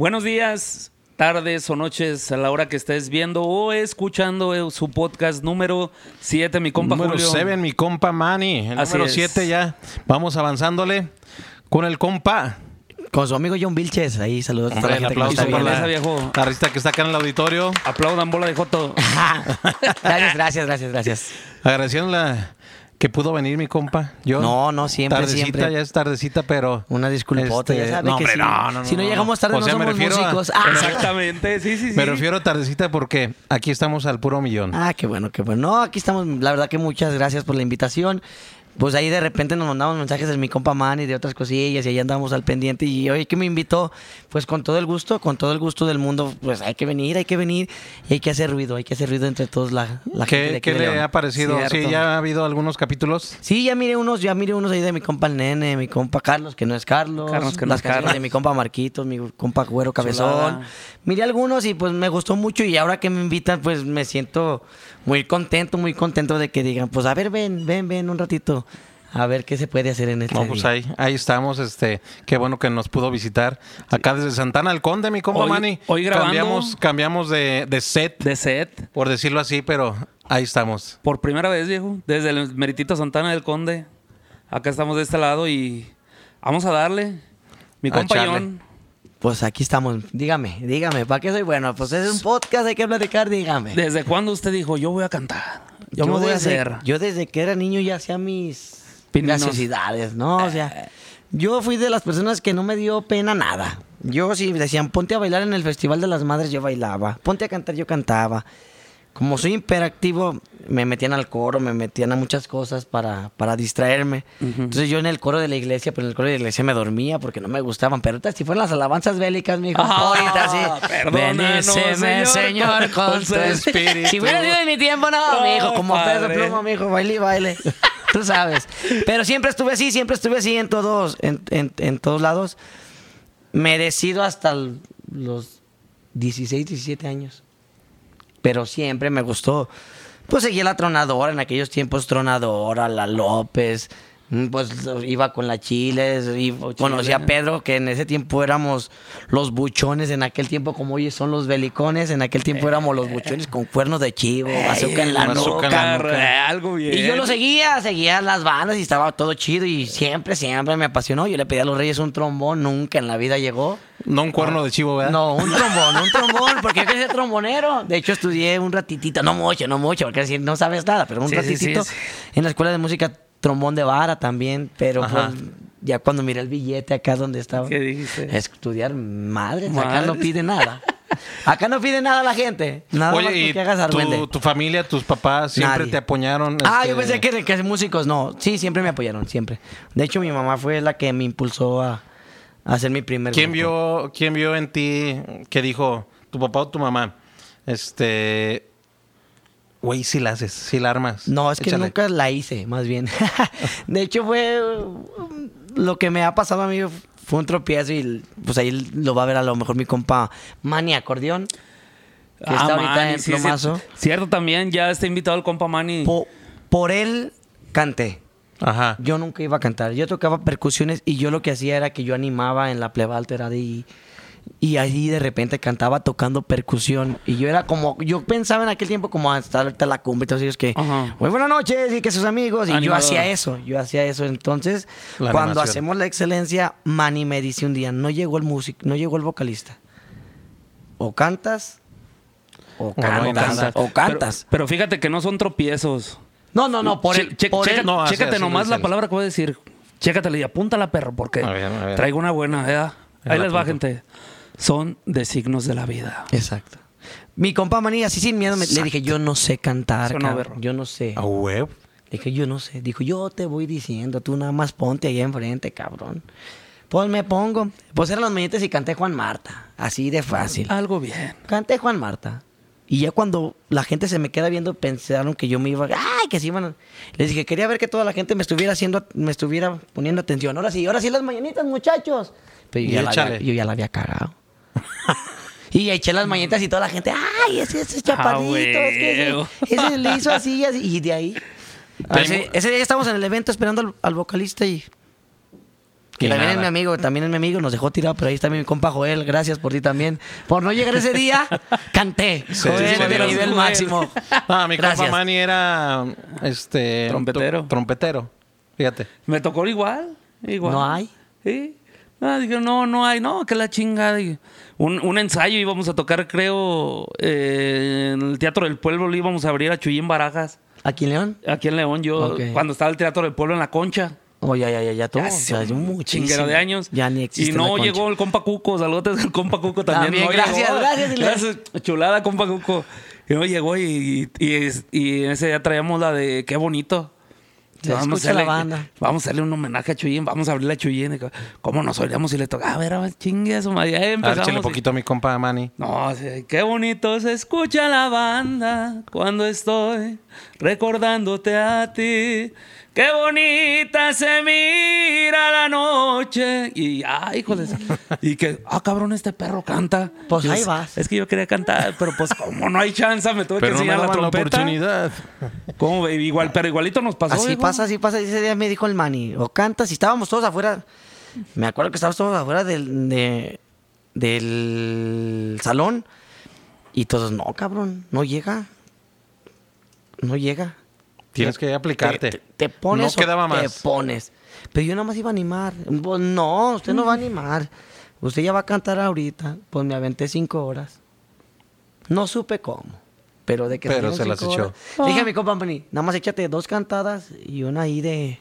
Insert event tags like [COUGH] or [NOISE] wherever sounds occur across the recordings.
Buenos días, tardes o noches a la hora que estés viendo o escuchando su podcast número 7, mi compa número Julio. 7, mi compa Manny. El Así número es. 7 ya. Vamos avanzándole con el compa. Con su amigo John Vilches. Ahí saludos a toda la Hombre, gente que aplauso está para la, Esa, viejo. la artista que está acá en el auditorio. Aplaudan bola de joto. [LAUGHS] gracias, gracias, gracias, gracias. Agradeciéndole que pudo venir mi compa. Yo, No, no, siempre, tardecita, siempre. ya es tardecita, pero... Una disculpota, Este, ya sabe no, que hombre, si, no, no, si no, no, llegamos tarde O sea, no somos refiero a- músicos. Ah, Exactamente, sí, sí, sí. Me refiero tardecita porque aquí estamos al puro millón. Ah, qué bueno, qué bueno. No, aquí estamos. La verdad que muchas gracias por la invitación. Pues ahí de repente nos mandamos mensajes de mi compa Man y de otras cosillas y ahí andamos al pendiente. Y oye, que me invitó, pues con todo el gusto, con todo el gusto del mundo, pues hay que venir, hay que venir y hay que hacer ruido, hay que hacer ruido entre todos la, la gente de ¿Qué, qué de le León. ha parecido? Cierto. Sí, ya ha habido algunos capítulos. Sí, ya miré unos, ya miré unos ahí de mi compa el nene, mi compa Carlos, que no es Carlos, Carlos, que no las es canciones Carlos. de mi compa Marquitos, mi compa Güero Cabezón. Chulada. Miré algunos y pues me gustó mucho y ahora que me invitan pues me siento muy contento, muy contento de que digan, pues a ver, ven, ven, ven un ratito. A ver qué se puede hacer en este No, pues día. ahí, ahí estamos, este, qué bueno que nos pudo visitar acá desde Santana al Conde, mi compa Hoy- Manny. hoy grabando- Cambiamos, cambiamos de, de set, De set. por decirlo así, pero ahí estamos. Por primera vez, viejo. Desde el Meritito Santana del Conde. Acá estamos de este lado y vamos a darle. Mi A compa echarle. Pues aquí estamos. Dígame, dígame, ¿para qué soy bueno? Pues es un podcast, hay que platicar, dígame. ¿Desde cuándo usted dijo, yo voy a cantar? Yo, me voy a hacer. Yo desde que era niño ya hacía mis Pininos. graciosidades, ¿no? O sea, yo fui de las personas que no me dio pena nada. Yo si decían, ponte a bailar en el Festival de las Madres, yo bailaba. Ponte a cantar, yo cantaba. Como soy hiperactivo, me metían al coro, me metían a muchas cosas para, para distraerme. Entonces yo en el coro de la iglesia, pero en el coro de la iglesia me dormía porque no me gustaban. Pero ahorita si fueran las alabanzas bélicas, mi hijo, Ah, ahorita sí. Bendíceme, Señor, Señor, con su espíritu. Si hubiera sido en mi tiempo, no, mi hijo, como Oh, peso padre. pluma, mi hijo, baile y baile. [LAUGHS] Tú sabes. Pero siempre estuve así, siempre estuve así en todos, en, en- en todos lados. Merecido hasta los 16, 17 años. Pero siempre me gustó. Pues seguía la tronadora, en aquellos tiempos tronadora, la López. Mm, Pues iba con la Chiles, y conocí a Pedro, que en ese tiempo éramos los buchones, en aquel tiempo como hoy son los belicones, en aquel tiempo éramos los buchones con cuernos de chivo, azúcar en la azúcar en la nuca. nuca. Algo bien. Y yo lo seguía, seguía las bandas y estaba todo chido y siempre, siempre me apasionó. Yo le pedí a los Reyes un trombón, nunca en la vida llegó. No un cuerno de chivo, ¿verdad? No, un trombón, un trombón, porque yo quería ser trombonero. De hecho, estudié un ratitito, no mucho, no mucho, porque no sabes nada, pero un Sí, sí, sí, ratitito sí. en la escuela de música, trombón de vara también, pero Ajá. pues, ya cuando miré el billete acá donde estaba, ¿Qué dijiste? estudiar madres, acá no pide nada. Acá no pide nada la gente. Nada más Oye, y porque hagas tu, tu familia, tus papás siempre Nadie. te apoyaron. Ah, este, yo pensé que, que músicos, no. Sí, siempre me apoyaron, siempre. De hecho, mi mamá fue la que me impulsó a, a hacer mi primer ¿Quién grupo. vio, ¿Quién vio en ti que dijo, tu papá o tu mamá? Este. Güey, si la haces, si la armas. No, es que Échale. nunca la hice, más bien. [LAUGHS] de hecho, fue um, lo que me ha pasado a mí fue un tropiezo y pues ahí lo va a ver a lo mejor mi compa Manny Acordeón, que está ahorita Manny, en Ah, sí, plomazo. sí. Cierto, también ya está invitado el compa Manny. Po- por él canté. Ajá. Yo nunca iba a cantar. Yo tocaba percusiones y yo lo que hacía era que yo animaba en la pleba alterada y, y ahí de repente cantaba tocando percusión. Y yo era como, yo pensaba en aquel tiempo como hasta ahorita la cumbre y todos ellos que, muy buenas noches y que sus amigos. Y yo Animador. hacía eso, yo hacía eso. Entonces, La cuando animación. hacemos la excelencia, Manny me dice un día, no llegó el músico, no llegó el vocalista. O cantas o no cantas. nada. O cantas. Pero, pero fíjate que no son tropiezos. no, no, no, por Che- él. che- por checa- él- no, así- chécate así nomás la dicen. palabra que voy a decir. Chécatela y apúntala, perro, porque A ver, a ver. traigo una buena. Ya Ahí les va, gente. Son de signos de la vida. Exacto. Mi compa Manny, así sin miedo, me- le dije, yo no sé cantar, Eso no, cabrón. berro. yo no sé. A huevo. Le dije, yo no sé. Dijo, yo te voy diciendo, tú nada más ponte ahí enfrente, cabrón. Pues me pongo. Pues eran los mañetes y canté Juan Marta. Así de fácil. Algo bien. Canté Juan Marta. Y ya cuando la gente se me queda viendo, pensaron que yo me iba. ¡Ay! Que se iban. a-". Les dije, quería ver que toda la gente me estuviera haciendo, me estuviera poniendo atención. Ahora sí, ahora sí las mañanitas, muchachos. Pero yo, Y ya la, échale. había, yo ya la había cagado. [LAUGHS] y eché las mañanitas y toda la gente, ¡ay! Ese, ese chaparrito, es que ese, ese le hizo así y así. Y de ahí. Ese, ese día estábamos en el evento esperando al, al vocalista y. Que también es mi amigo, también es mi amigo, nos dejó tirado, pero ahí está mi compa Joel, gracias por ti también. Por no llegar ese día, [LAUGHS] canté. Sí, Joel sí, de sí. nivel máximo. Ah, mi Gracias. compa Manny era este Trompetero. tro- trompetero. Fíjate. Me tocó igual. igual. ¿No hay? Sí. Ah, dije, no, no hay. No, que la chingada. Un, un ensayo íbamos a tocar, creo, eh, en el Teatro del Pueblo. Le íbamos a abrir a Chuyín Barajas. ¿Aquí en León? Aquí en León, yo, cuando estaba el Teatro del Pueblo en La Concha. Oh, ya, ya, ya, ya todo. Ya o hace sea, muchísimo. chinguero de años. Ya ni existe Y no llegó el compa Cuco. Saludos al compa Cuco también. También, no gracias, llegó. gracias. Gracias, Chulada, compa Cuco. Y no llegó y, y, y- y ese día traíamos la de Qué bonito. Se escucha la banda. Vamos a hacerle un homenaje a Chuyín. Vamos a abrirle a Chuyín. Co- ¿Cómo nos oiríamos si le toca? A ver, a ver, chingue eso. A empezamos. échale y- poquito a mi compa Manny. no, sí, qué bonito se escucha la banda cuando estoy recordándote a ti. Qué bonita se mira la noche. Y, ay, híjole. Y que, ah, cabrón, este perro canta. Pues Yo, ahí vas. Es que yo quería cantar, pero pues como no hay chance, me tuve Pero que no me enseñar la daban la trompeta. oportunidad. Igual, pero igualito nos pasó. Así viejo. pasa, así pasa. Ese día me dijo el Manny, o cantas, y estábamos todos afuera. Me acuerdo que estábamos todos afuera del, de- del salón. Y todos, no, cabrón, no llega. No llega. Tienes que aplicarte. Te, te- te pones No quedaba o te más. pones. Pero yo nada más iba a animar. Pues no, usted no va a animar. Usted ya va a cantar ahorita. Pues me aventé cinco horas. No supe cómo. Pero de que Pero se las echó. Dije a mi compa nada más échate dos cantadas y una ahí de,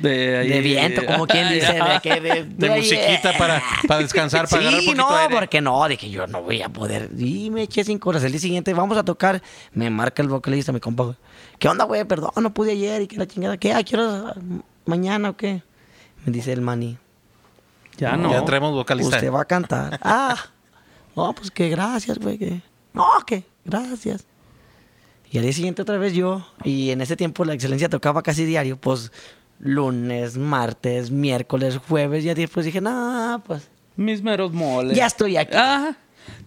De, ahí- de viento, como quien dice. De, que de, [LAUGHS] De ahí, musiquita para, para descansar, para agarrar Sí, no, aire. porque no, dije yo no voy a poder. Y me eché cinco horas. El día siguiente vamos a tocar. Me marca el vocalista, mi compa. ¿Qué onda, güey? Perdón, no pude ayer y que la chingada. ¿Qué? ¿A qué hora? ¿Mañana o qué? Me dice el maní. Ya no. Ya traemos vocalista. Usted va a cantar. [LAUGHS] ah, no, pues que gracias, güey. Que... No, que gracias. Y al día siguiente otra vez yo. Y en ese tiempo la excelencia tocaba casi diario. Pues lunes, martes, miércoles, jueves. Y después dije, no, pues Mis meros moles. ya estoy aquí. Ah,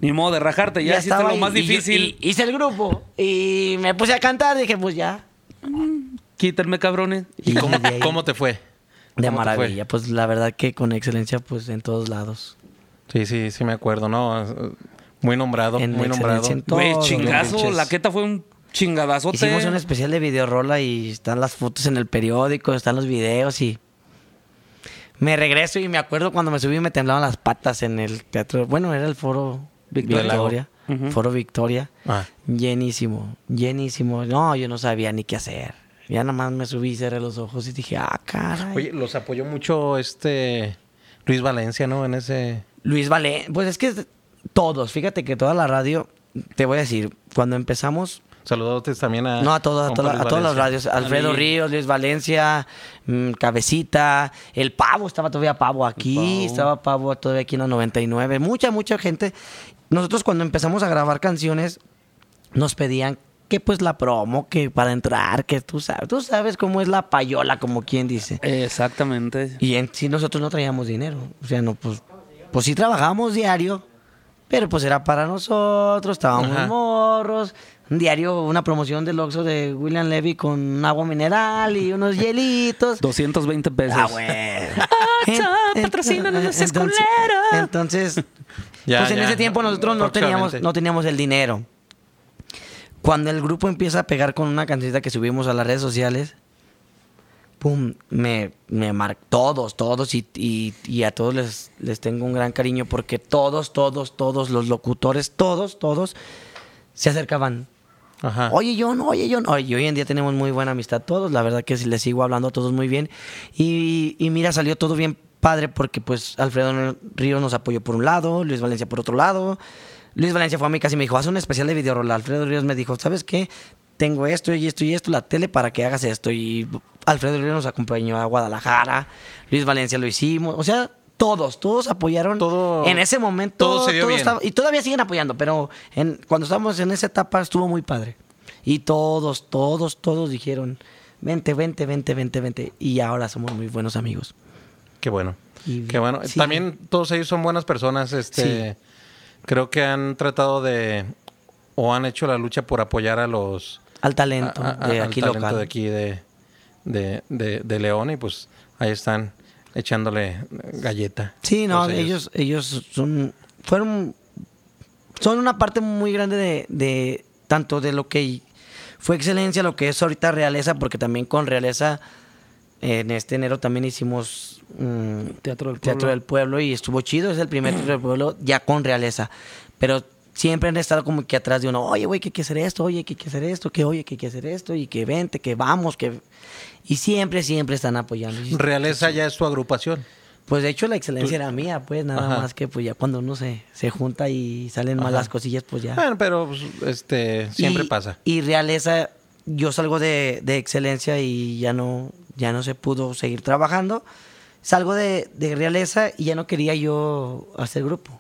ni modo de rajarte. Ya, hiciste lo ahí. más Y difícil. y hice el grupo. Y me puse a cantar. Dije, pues ya. Quítenme, cabrones. ¿Y cómo, cómo te fue? De maravilla. Pues la verdad que con excelencia, pues en todos lados. Sí, sí, sí me acuerdo, ¿no? Muy nombrado, En muy nombrado. en Güey, chingazo. La queta fue un chingadazote. Hicimos un especial de videorola y están las fotos en el periódico, están los videos y me regreso y me acuerdo cuando me subí y me temblaban las patas en el teatro. Bueno, era el foro Victoria. Foro Victoria. Ah. Llenísimo, llenísimo. No, yo no sabía ni qué hacer. Ya nada más me subí, cerré los ojos y dije, ah, caray. Oye, los apoyó mucho este Luis Valencia, ¿no? En ese... Luis Vale, pues es que todos, fíjate que toda la radio, te voy a decir, cuando empezamos, Saludos también a... No, a, todas, a, compa todas- Luis a todas las radios. Alfredo. Ríos, Luis Valencia, mm, Cabecita, el Pavo, estaba todavía Pavo aquí, Pavo. estaba Pavo todavía aquí en la 99. Mucha, mucha gente. Nosotros cuando empezamos a grabar canciones, nos pedían que pues la promo, que para entrar, que tú sabes, tú sabes cómo es la payola, como quien dice. Exactamente. Y en sí nosotros no traíamos dinero. O sea, no, pues, pues sí trabajábamos diario, pero pues era para nosotros, estábamos Ajá. morros. Un diario, una promoción del Oxxo de William Levy con agua mineral y unos [LAUGHS] hielitos. 220 pesos. Ah, güey. No seas entonces-. Entonces, [LAUGHS] Ya, pues en ese tiempo nosotros no teníamos, no teníamos el dinero. Cuando el grupo empieza a pegar con una cancioncita que subimos a las redes sociales, pum, me, me mar todos, todos, y, y- y a todos les, les tengo un gran cariño porque todos, todos, todos, los locutores, todos, todos, se acercaban. Ajá. Oye, John, oye, John. Oye, hoy en día tenemos muy buena amistad todos. La verdad que les sigo hablando a todos muy bien. Y, y mira, salió todo bien padre porque pues Alfredo Ríos nos apoyó por un lado, Luis Valencia por otro lado. Luis Valencia fue a mi casa y me dijo, haz un especial de videorola. Alfredo Ríos me dijo, ¿sabes qué? Tengo esto y esto y esto, la tele para que hagas esto. Y Alfredo Ríos nos acompañó a Guadalajara. Luis Valencia lo hicimos. O sea, todos, todos apoyaron. Todo- en ese momento. todo se dio bien. estaba- y todavía siguen apoyando, pero en- cuando estábamos en esa etapa estuvo muy padre. Y todos, todos, todos dijeron, vente, vente, vente, vente, vente. Y ahora somos muy buenos amigos. Qué bueno. Y- Qué bueno. sí. También todos ellos son buenas personas. Este, Creo que han tratado de... O han hecho la lucha por apoyar a los... Al talento a- a- de al aquí talento local. de aquí de, de, de- de León. Y pues ahí están echándole galleta. Sí, no, ellos, ellos son, fueron, son una parte muy grande de, de tanto de lo que fue excelencia, lo que es ahorita realeza, porque también con realeza en este enero también hicimos mm, Teatro del Teatro Pueblo. del Pueblo y estuvo chido, es el primer Teatro del Pueblo ya con realeza, pero siempre han estado como que atrás de uno, oye, güey, que hay que hacer esto, oye, que hay que hacer esto, que oye, que hay que hacer esto, y que vente, que vamos, que... Y siempre, siempre están apoyando. Realeza ya es tu agrupación. pues de hecho la excelencia era mía, pues nada Ajá. más que pues ya cuando uno se, se junta y salen mal Ajá. las cosillas, pues ya. Bueno, pero pues, este siempre Y- pasa. Y realeza, yo salgo de, de excelencia y ya no, ya no se pudo seguir trabajando. Salgo de, de realeza y ya no quería yo hacer grupo.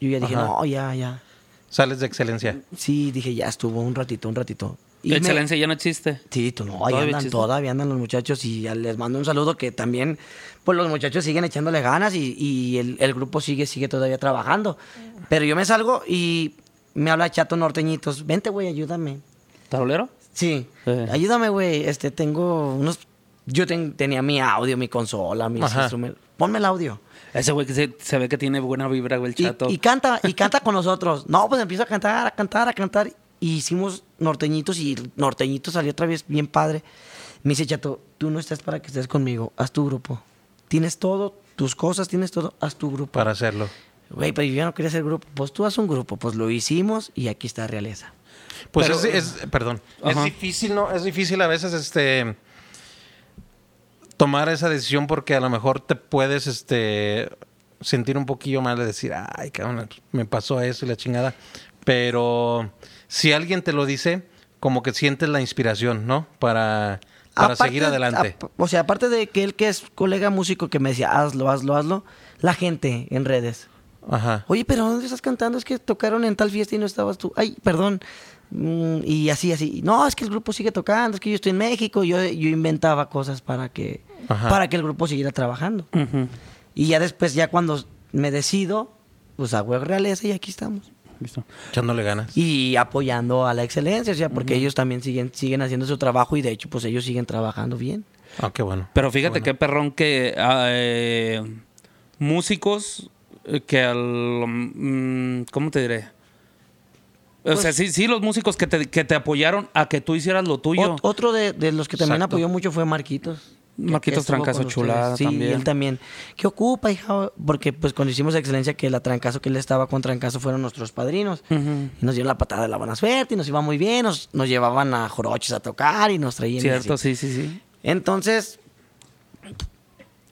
Yo ya dije, Ajá. no, ya, ya. Sales de excelencia. Sí, dije, ya estuvo un ratito, un ratito. Y me- Excelencia ya no existe. Sí, tú no, ahí Todavía andan, existe. todavía andan los muchachos y ya les mando un saludo que también, pues los muchachos siguen echándole ganas y, y el, el grupo sigue, sigue todavía trabajando. Pero yo me salgo y me habla Chato Norteñitos, vente güey, ayúdame. ¿Tarolero? Sí, Sí. ayúdame güey, este, tengo unos, yo ten- tenía mi audio, mi consola, mis Ajá. instrumentos, ponme el audio. Ese güey que se, se ve que tiene buena vibra, güey, el chato. y canta, y canta con nosotros. No, pues empiezo a cantar, a cantar, a cantar. Y hicimos norteñitos y el norteñito salió otra vez bien padre. Me dice, Chato, tú no estás para que estés conmigo, haz tu grupo. Tienes todo, tus cosas, tienes todo, haz tu grupo. para hacerlo. Güey, pero yo ya no quería hacer grupo. Pues tú haz un grupo. Pues lo hicimos y aquí está Realeza. Pues Pero- es, es- perdón, es difícil, ¿no? Es difícil a veces este tomar esa decisión porque a lo mejor te puedes este sentir un poquillo mal de decir, ay, cabrón, me pasó eso y la chingada. Pero si alguien te lo dice, como que sientes la inspiración, ¿no? Para, para Aparte- seguir adelante. o sea, aparte de que él que es colega músico que me decía, hazlo, hazlo, hazlo, la gente en redes. Ajá. Oye, pero ¿dónde estás cantando? Es que tocaron en tal fiesta y no estabas tú. Ay, perdón. Mm, y así, así. No, es que el grupo sigue tocando, es que yo estoy en México. Yo, yo inventaba cosas para que, Ajá. para que el grupo siguiera trabajando. Y ya después, ya cuando me decido, pues hago realeza y aquí estamos. Listo. Echándole ganas. Y apoyando a la excelencia, o sea, porque ellos también siguen, siguen haciendo su trabajo y de hecho, pues ellos siguen trabajando bien. Ah, qué bueno. Pero fíjate Bueno. qué perrón que ah, eh, músicos eh, que al... mm, ¿Cómo te diré? O Pues sea, sí, sí, los músicos que te, que te apoyaron a que tú hicieras lo tuyo. Ot- otro de, de los que también Exacto. apoyó mucho fue Marquitos. Marquitos Trancazo chulada sí, también. y él también. ¿Qué ocupa, hija? Porque pues cuando hicimos Excelencia, que la Trancazo que él estaba con Trancazo fueron nuestros padrinos. Y nos dieron la patada de la buena suerte y nos iba muy bien. Nos, nos llevaban a Joroches a tocar y nos traían. Cierto, sí, sí, sí. Entonces,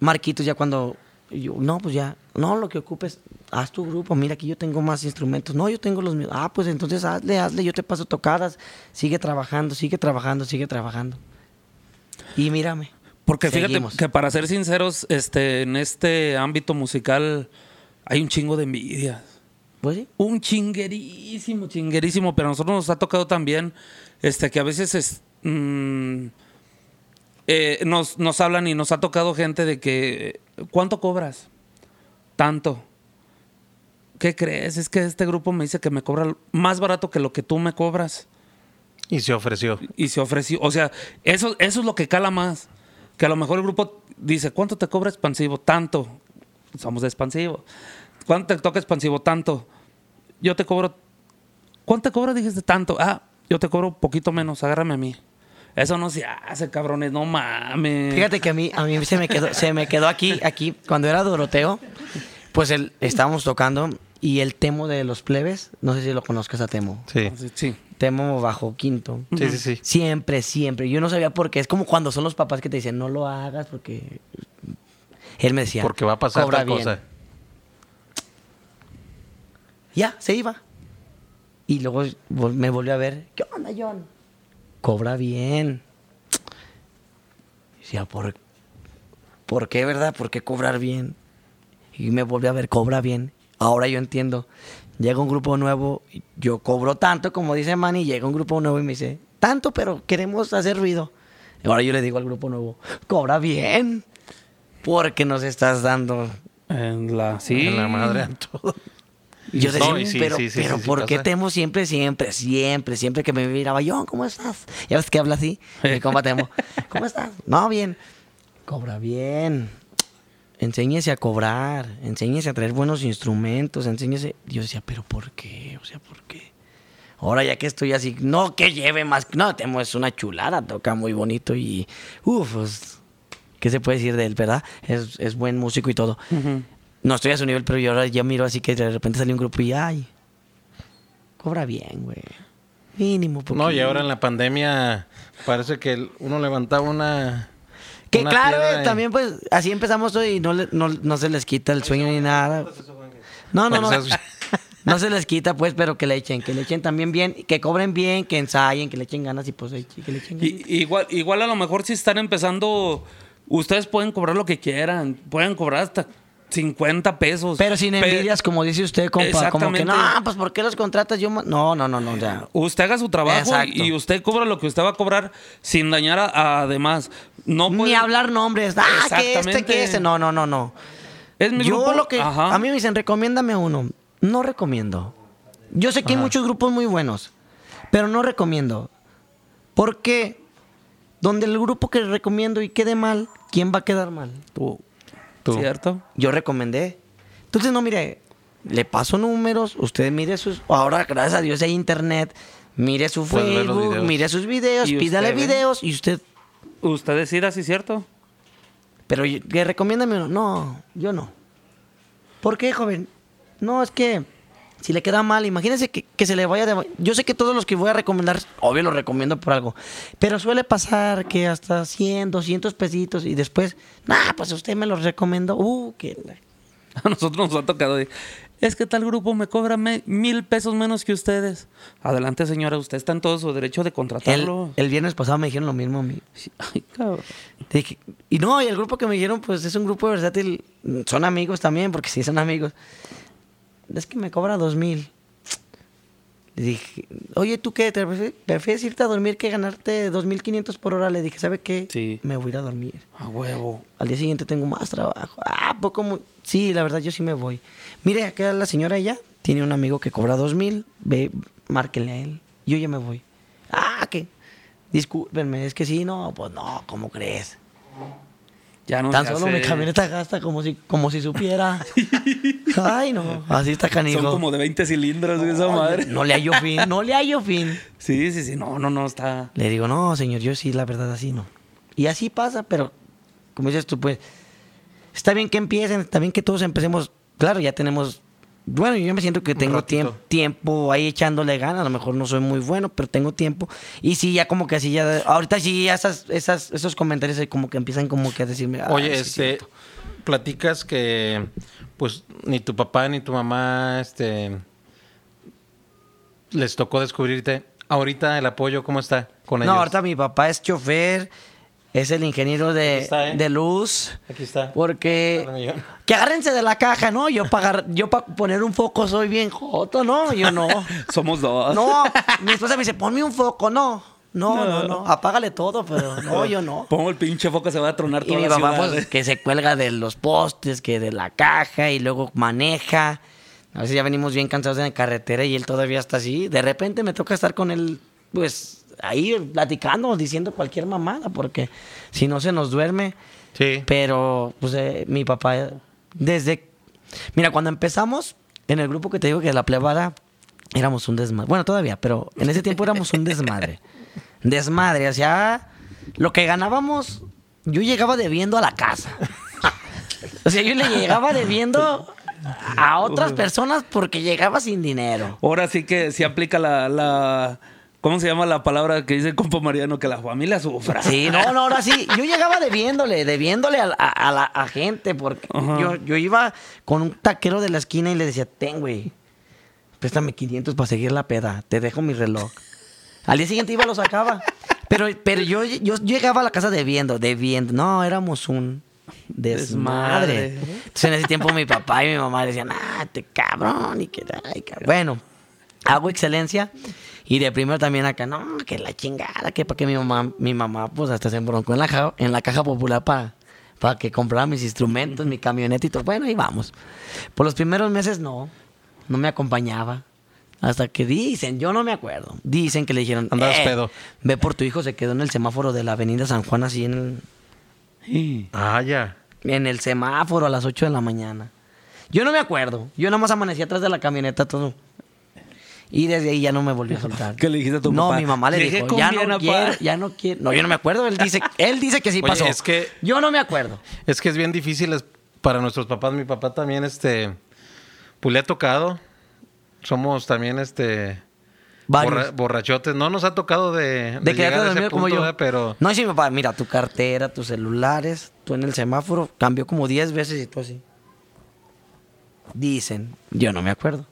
Marquitos ya cuando... yo, no, pues ya, no, lo que ocupes, haz tu grupo, mira aquí yo tengo más instrumentos, no, yo tengo los míos, ah, pues entonces hazle, hazle, yo te paso tocadas, sigue trabajando, sigue trabajando, sigue trabajando. Y mírame. Porque fíjate seguimos. que para ser sinceros, este, en este ámbito musical hay un chingo de envidia. Pues sí. Un chinguerísimo, chinguerísimo. Pero a nosotros nos ha tocado también este, que a veces es, mm, eh, nos, nos hablan y nos ha tocado gente de que, ¿cuánto cobras? Tanto. ¿Qué crees? Es que este grupo me dice que me cobra más barato que lo que tú me cobras. Y se ofreció. Y se ofreció. O sea, eso, eso es lo que cala más. Que a lo mejor el grupo dice, ¿cuánto te cobra expansivo? Tanto. Somos de expansivo. ¿Cuánto te toca expansivo? Tanto. Yo te cobro. ¿Cuánto te cobra? Dijiste tanto. Ah, yo te cobro un poquito menos. Agárrame a mí. Eso no se hace, cabrones. No mames. Fíjate que a mí, a mí se me quedó, se me quedó aquí, aquí, cuando era Doroteo, pues el, estábamos tocando y el Temo de los plebes, no sé si lo conozcas a Temo. Sí. Sí. Temo bajo quinto. Sí, sí, sí. Siempre, siempre. Yo no sabía por qué. Es como cuando son los papás que te dicen, no lo hagas porque... Él me decía... Porque va a pasar "Cobra tal bien". cosa. Ya, se iba. Y luego me volvió a ver. ¿Qué onda, John? Cobra bien. Y decía, ¿por, ¿por qué, verdad? ¿Por qué cobrar bien? Y me volvió a ver, cobra bien. Ahora yo entiendo. Llega un grupo nuevo, y yo cobro tanto, como dice Manny, llega un grupo nuevo y me dice, tanto, pero queremos hacer ruido. Y ahora yo le digo al grupo nuevo, cobra bien. Porque nos estás dando En la, sí. En la madre a todo. Y yo No, decía, sí, pero, sí, sí, pero sí, sí ¿por qué. Temo siempre, siempre, siempre, siempre que me miraba, John, ¿cómo estás? Ya ves que habla así, mi compa Temo, [LAUGHS] ¿cómo estás? No, bien. Cobra bien. Enséñese a cobrar, enséñese a traer buenos instrumentos, enséñese. Yo decía, pero ¿por qué? O sea, ¿por qué? Ahora ya que estoy así, no que lleve más, no, Temo es una chulada, toca muy bonito y, uff, pues, ¿qué se puede decir de él, verdad? Es, es buen músico y todo. No estoy a su nivel, pero yo ahora ya miro así que de repente sale un grupo y, ay, cobra bien, güey. Mínimo. No, y ahora en la pandemia parece que uno levantaba una... Que una claro, piedra y- también pues así empezamos hoy y no, le- no, no se les quita el sueño ni nada. No, no, no. Bueno, seas- [LAUGHS] No se les quita pues, pero que le echen, que le echen también bien, que cobren bien, que ensayen, que le echen ganas y pues eche- que le echen ganas. Y- igual, igual a lo mejor si están empezando, ustedes pueden cobrar lo que quieran, pueden cobrar hasta 50 pesos. Pero sin Pe- envidias, como dice usted, compa, como que no, pues ¿por qué los contratas yo? ma-?" No, no, no, no, ya. Usted haga su trabajo Exacto. y usted cobra lo que usted va a cobrar sin dañar a, a además. No Ni hablar nombres, ah, que este, que este, no, no, no, no. Es mi Yo grupo. lo que Ajá. a mí me dicen, recomiéndame uno. No recomiendo. Yo sé que hay muchos grupos muy buenos, pero no recomiendo. Porque donde el grupo que recomiendo y quede mal, ¿quién va a quedar mal? Tú. Tú. ¿Cierto? Yo recomendé. Entonces, no, mire, le paso números, usted mire sus... Ahora, gracias a Dios, hay internet. Mire su Facebook, videos. mire sus videos, usted pídale videos y usted... Usted decida si es cierto. Pero yo- que recomiéndame uno. No, yo no. ¿Por qué, joven? No, es que si le queda mal, imagínese que, que se le vaya de... Yo sé que todos los que voy a recomendar, obvio los recomiendo por algo. Pero suele pasar que hasta 100, 200 pesitos y después, nah, pues usted me los recomendó. Uh, que... [LAUGHS] A nosotros nos ha tocado. de, es que tal grupo me cobra me- mil pesos menos que ustedes. Adelante, señora. Usted está en todo su derecho de El, contratarlo. el viernes pasado me dijeron lo mismo a mí. Ay, cabrón. Dije- y no, y el grupo que me dijeron, pues es un grupo versátil. Son amigos también, porque sí son amigos. Es que me cobra dos mil. Le dije, oye, ¿tú qué? ¿Te prefi- prefieres irte a dormir que ganarte dos mil quinientos por hora? Le dije, ¿sabe qué? Sí. Me voy a ir a dormir. A huevo. Al día siguiente tengo más trabajo. Ah, poco. mu- Sí, la verdad, yo sí me voy. Mire, acá la señora ella tiene un amigo que cobra dos mil. Ve, márquenle a él. Yo ya me voy. Ah, ¿qué? Discúlpenme, es que sí, no, pues no, ¿cómo crees? Ya no Tan solo hace- mi camioneta gasta como si, como si supiera. [LAUGHS] Ay, no, así está canijo. Son como de 20 cilindros esa madre. No le hallo fin, no le hallo fin. [LAUGHS] Sí, sí, sí. No, no, no. Está. Le digo, no, señor, yo sí, la verdad, así no. Y así pasa, pero como dices tú, pues, está bien que empiecen, está bien que todos empecemos. Claro, ya tenemos. Bueno, yo me siento que tengo tiemp- tiempo ahí echándole ganas. A lo mejor no soy muy bueno, pero tengo tiempo. Y sí, ya como que así, ya. Ahorita sí, ya esas, esas, esos comentarios como que empiezan como que a decirme. "Ay, Oye, sí este, cierto". platicas que pues ni tu papá ni tu mamá, este, les tocó descubrirte. Ahorita el apoyo, ¿cómo está con ellos? No, ahorita mi papá es chofer, es el ingeniero de, está, ¿eh? de luz. Aquí está. Porque que agárrense de la caja, ¿no? Yo para yo pa poner un foco soy bien joto, ¿no? Yo no. [LAUGHS] Somos dos. No, mi esposa me dice, ponme un foco, no. No, no, no, No. apágale todo, pero no, yo no. Pongo el pinche foco, se va a tronar Y toda mi la papá, pues, ¿eh? que se cuelga de los postes, que de la caja y luego maneja. A veces ya venimos bien cansados en la carretera y él todavía está así. De repente me toca estar con él, pues, ahí platicando, diciendo cualquier mamada, porque si no se nos duerme. Sí. Pero, pues, eh, mi papá, desde. Mira, cuando empezamos en el grupo que te digo que la plebada, éramos un desmadre. Bueno, todavía, pero en ese tiempo éramos un desmadre. [LAUGHS] Desmadre, o sea, lo que ganábamos, yo llegaba debiendo a la casa. [LAUGHS] O sea, yo le llegaba debiendo a otras personas porque llegaba sin dinero. Ahora sí que sí aplica la, la. ¿Cómo se llama la palabra que dice el compa Mariano? Que la familia sufra. Sí, no, no, ahora sí. Yo llegaba debiéndole, debiéndole a, a- a la a gente, porque yo, yo iba con un taquero de la esquina y le decía, ten, güey, préstame 500 para seguir la peda, te dejo mi reloj. Al día siguiente iba, lo sacaba. Pero, pero yo, yo llegaba a la casa debiendo, debiendo. No, éramos un desmadre. Desmadre. Entonces en ese tiempo mi papá y mi mamá decían, ah, te cabrón, y que ay, cabrón. Bueno, hago excelencia. Y de primero también acá, no, que la chingada, que para que mi mamá, mi mamá, pues hasta se embroncó en la, ja- en la caja popular para, para que comprara mis instrumentos, mi camioneta y todo. Bueno, ahí vamos. Por los primeros meses no, no me acompañaba. Hasta que dicen, yo no me acuerdo. Dicen que le dijeron, Andabas "Eh, pedo". Ve por tu hijo, se quedó en el semáforo de la avenida San Juan, así en el. Sí. Ah, ya. En el semáforo a las 8 de la mañana. Yo no me acuerdo. Yo nada más amanecí atrás de la camioneta todo. Y desde ahí ya no me volvió a soltar. ¿Qué le dijiste a tu no, papá? mi mamá le Llegué dijo, ya no apá". quiero, ya no quiero. No, yo no me acuerdo. Él dice, él dice que sí Oye, pasó. es que- Yo no me acuerdo. Es que es bien difícil es- para nuestros papás. Mi papá también, este, pues le ha tocado. Somos también, este, Varios. borra- borrachotes. No nos ha tocado de, De llegar quedarte a ese dormido como yo. Pero No, sí, mi papá, mira, tu cartera, tus celulares, tú en el semáforo, cambió como 10 veces y tú así. Dicen, yo no me acuerdo.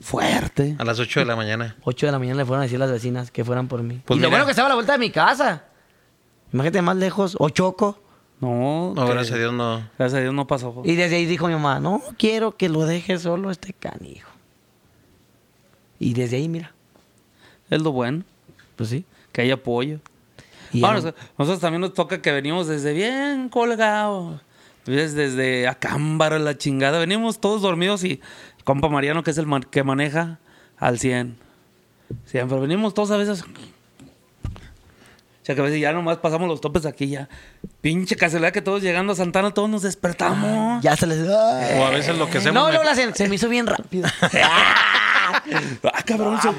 Fuerte. a las 8 de la mañana. 8 de la mañana le fueron a decir a las vecinas que fueran por mí. Pues y lo bueno que estaba a la vuelta de mi casa. Imagínate más lejos, o choco. No, No, que- gracias a Dios no. Gracias a Dios no pasó. Y desde ahí dijo mi mamá, no quiero que lo deje solo este canijo. Y desde ahí, mira, Es lo bueno, pues sí. que hay apoyo. Y nosotros también nos toca que venimos desde bien colgados. Ves, Desde Acámbaro, la chingada. Venimos todos dormidos y compa Mariano, que es el man- que maneja al 100. Siempre venimos todos a veces. O sea, que a veces ya nomás pasamos los topes aquí ya. Pinche casualidad que todos llegando a Santana, todos nos despertamos. ya se les... O a veces lo que hacemos. No, me- no, la se, se me hizo bien rápido. [LAUGHS] Ah, cabrón. se- O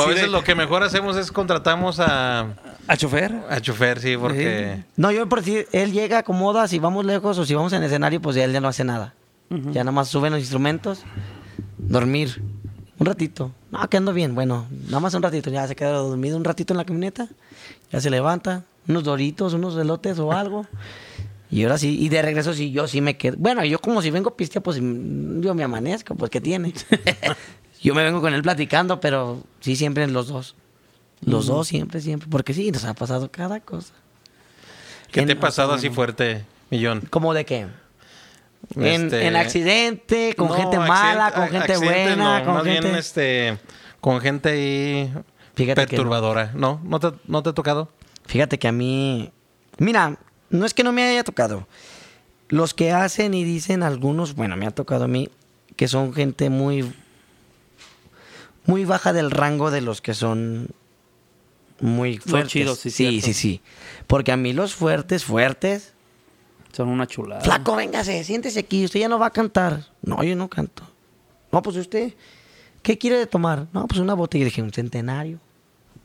a Sí, veces de- lo que mejor hacemos es contratamos a, A chofer. a chofer, sí, porque. No, yo por decir, él llega, acomoda, si vamos lejos o si vamos en escenario, pues ya él ya no hace nada. Ya nada más suben los instrumentos, dormir. Un ratito. No, que ando bien. Bueno, nada más un ratito. Ya se queda dormido un ratito en la camioneta. Ya se levanta. Unos doritos, unos elotes o algo. Y ahora sí, y de regreso sí, yo sí me quedo. Bueno, yo como si vengo pistia, pues yo me amanezco, pues ¿qué tiene? [LAUGHS] yo me vengo con él platicando, pero sí siempre los dos. Los dos siempre, siempre. Porque sí, nos ha pasado cada cosa. ¿Qué te ha pasado así fuerte, Millón? ¿Cómo de qué? En, Este- en accidente, con No, gente accidente- mala, con gente accidente buena, no, con más gente... bien este con gente ahí Fíjate que perturbadora. no. ¿No te, no te ha tocado? Fíjate que a mí... Mira, no es que no me haya tocado. Los que hacen y dicen algunos, bueno, me ha tocado a mí, que son gente muy... Muy baja del rango de los que son muy fuertes. chidos, sí, sí, sí, sí. Porque a mí los fuertes, fuertes... Son una chulada. Flaco, véngase, siéntese aquí, usted ya no va a cantar. No, yo no canto. No, pues usted, ¿qué quiere de tomar? No, pues una botella. Dije, un centenario.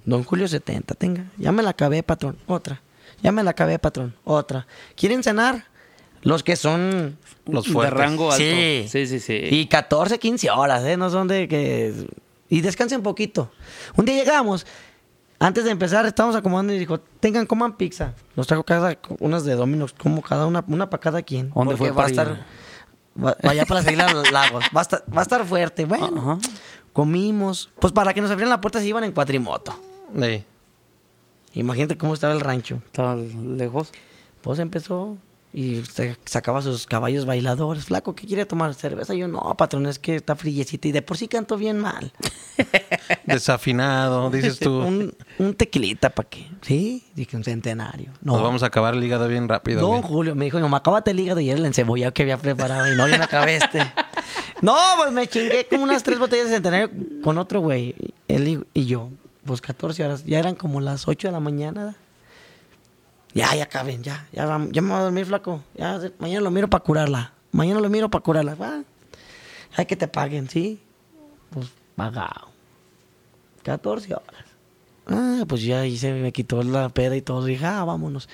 Don Julio 70, tenga. Ya me la acabé, patrón. Otra. Ya me la acabé, patrón. Otra. ¿Quieren cenar? Los que son... Los de fuertes. rango alto. Sí. Sí, sí, sí. Y 14, 15 horas, ¿eh? No son de que... Y descansen poquito. Un día llegamos, antes de empezar, estábamos acomodando y dijo, tengan, coman pizza. Nos trajo cada, unas de Domino's, como cada una, una para cada quien. ¿Dónde fue va a estar... Va, vaya para Islas Los Lagos. Va a, estar, va a estar fuerte. Bueno, comimos. Pues para que nos abrieran la puerta se iban en cuatrimoto. Sí. Imagínate cómo estaba el rancho. Estaba lejos. Pues empezó y sacaba sus caballos bailadores. Flaco, ¿qué quiere tomar? ¿Cerveza? Yo, no, patrón, es que está frillecita y de por sí canto bien mal. [LAUGHS] Desafinado, dices tú. un, un tequilita, ¿para qué? Sí, dije un centenario. No, Nos vamos a acabar el hígado bien rápido. Don. Julio me dijo, no, me acabate el hígado y era el encebollado que había preparado. Y no, yo me acabé este. No, pues me chingué como unas tres botellas de centenario con otro güey. Él y, y yo. Pues 14 horas. Ya eran como las 8 de la mañana. Ya, ya acaben, ya. Ya, vamos, ya me voy a dormir, flaco. Ya, mañana lo miro para curarla. Mañana lo miro para curarla. Va. Hay que te paguen, ¿sí? Pues pagado. 14 horas. Ah, pues ya ahí se me quitó la peda y todo. Dije, ah, vámonos.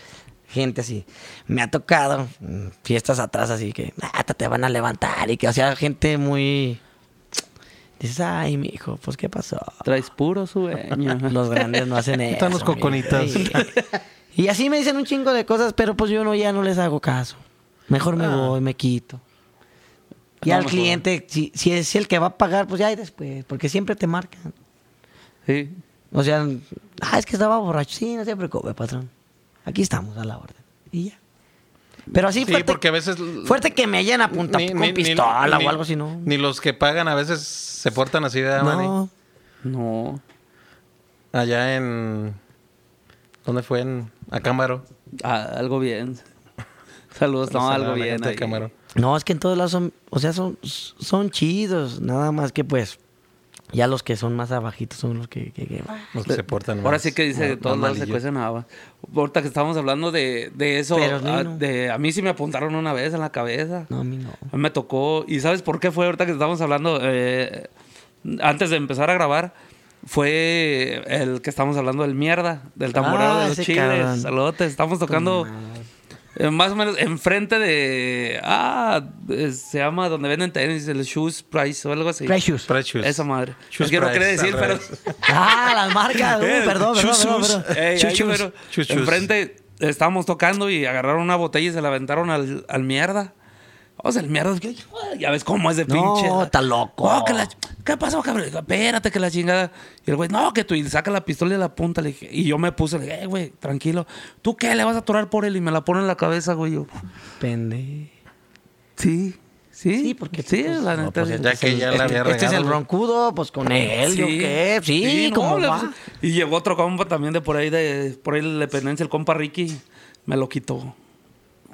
Gente así. Me ha tocado mm, fiestas atrás así que, ah, te van a levantar y que, o sea, gente muy... Dices, ay, mi hijo, pues, ¿qué pasó? Traes puro sueño. [LAUGHS] Los grandes no hacen eso. Están los coconitas. [LAUGHS] Y así me dicen un chingo de cosas, pero pues yo no, ya no les hago caso. Mejor me Ah. voy, me quito. Y No, al mejor. cliente, si, si es el que va a pagar, pues ya y después, porque siempre te marcan. Sí. O sea, ah, es que estaba borracho. Sí, no se preocupe, patrón. Aquí estamos a la orden. Y ya. Pero así Sí, fuerte, porque a veces. fuerte que me hayan apuntado ni- con ni- pistola ni- o algo así, ¿no? Ni los que pagan a veces se portan así de Manny? No. No. Allá en. ¿Dónde fue? En Acámbaro. Ah, algo bien. Saludos, no, algo bien. ahí. No, es que en todos lados son, o sea, son, son chidos. Nada más que pues, Ya los que son más abajitos son los que... que- que- Los que se portan Ahora más- sí que dice de más todos lados se cuecen habas. Ahorita que estamos hablando de, de eso, Pero, a, Nino. de, a mí sí me apuntaron una vez en la cabeza. No, a mí no. A mí me tocó, y ¿sabes por qué fue ahorita que estamos hablando? Eh, antes de empezar a grabar, fue el que estamos hablando del mierda, del tamborero Ah, de los ese chiles. cabrón. Saludotes, estamos tocando eh, más o menos enfrente de. Ah, eh, se llama donde venden tenis, el Shoes Price o algo así. Precious. Precious. Esa madre. Shoes no quiero Price, querer decir, pero. [LAUGHS] Ah, las marcas. Uh, Eh, perdón, perdón, chus, perdón. Ey, ahí, pero chus. enfrente estábamos tocando y agarraron una botella y se la aventaron al, al mierda. O sea, el mierda, que, ya ves cómo es de No, pinche. está loco. Oh, que la- ¿Qué pasó, cabrón? Digo, Espérate, que la chingada. Y el güey, no, que tú y saca la pistola y la punta. Le dije, y yo me puse, le dije, eh, güey, tranquilo. ¿Tú qué? ¿Le vas a atorar por él? Y me la pone en la cabeza, güey. Yo, Pende. sí, sí. Sí, porque Sí, pues, la no, neta. pues, sí. este Ya que el- ya la este- había Este es el broncudo, pues con él, ¿yo qué? Sí, no, ¿cómo va? Y llegó otro compa también de por ahí, de por ahí la dependencia, el compa Ricky, me lo quitó.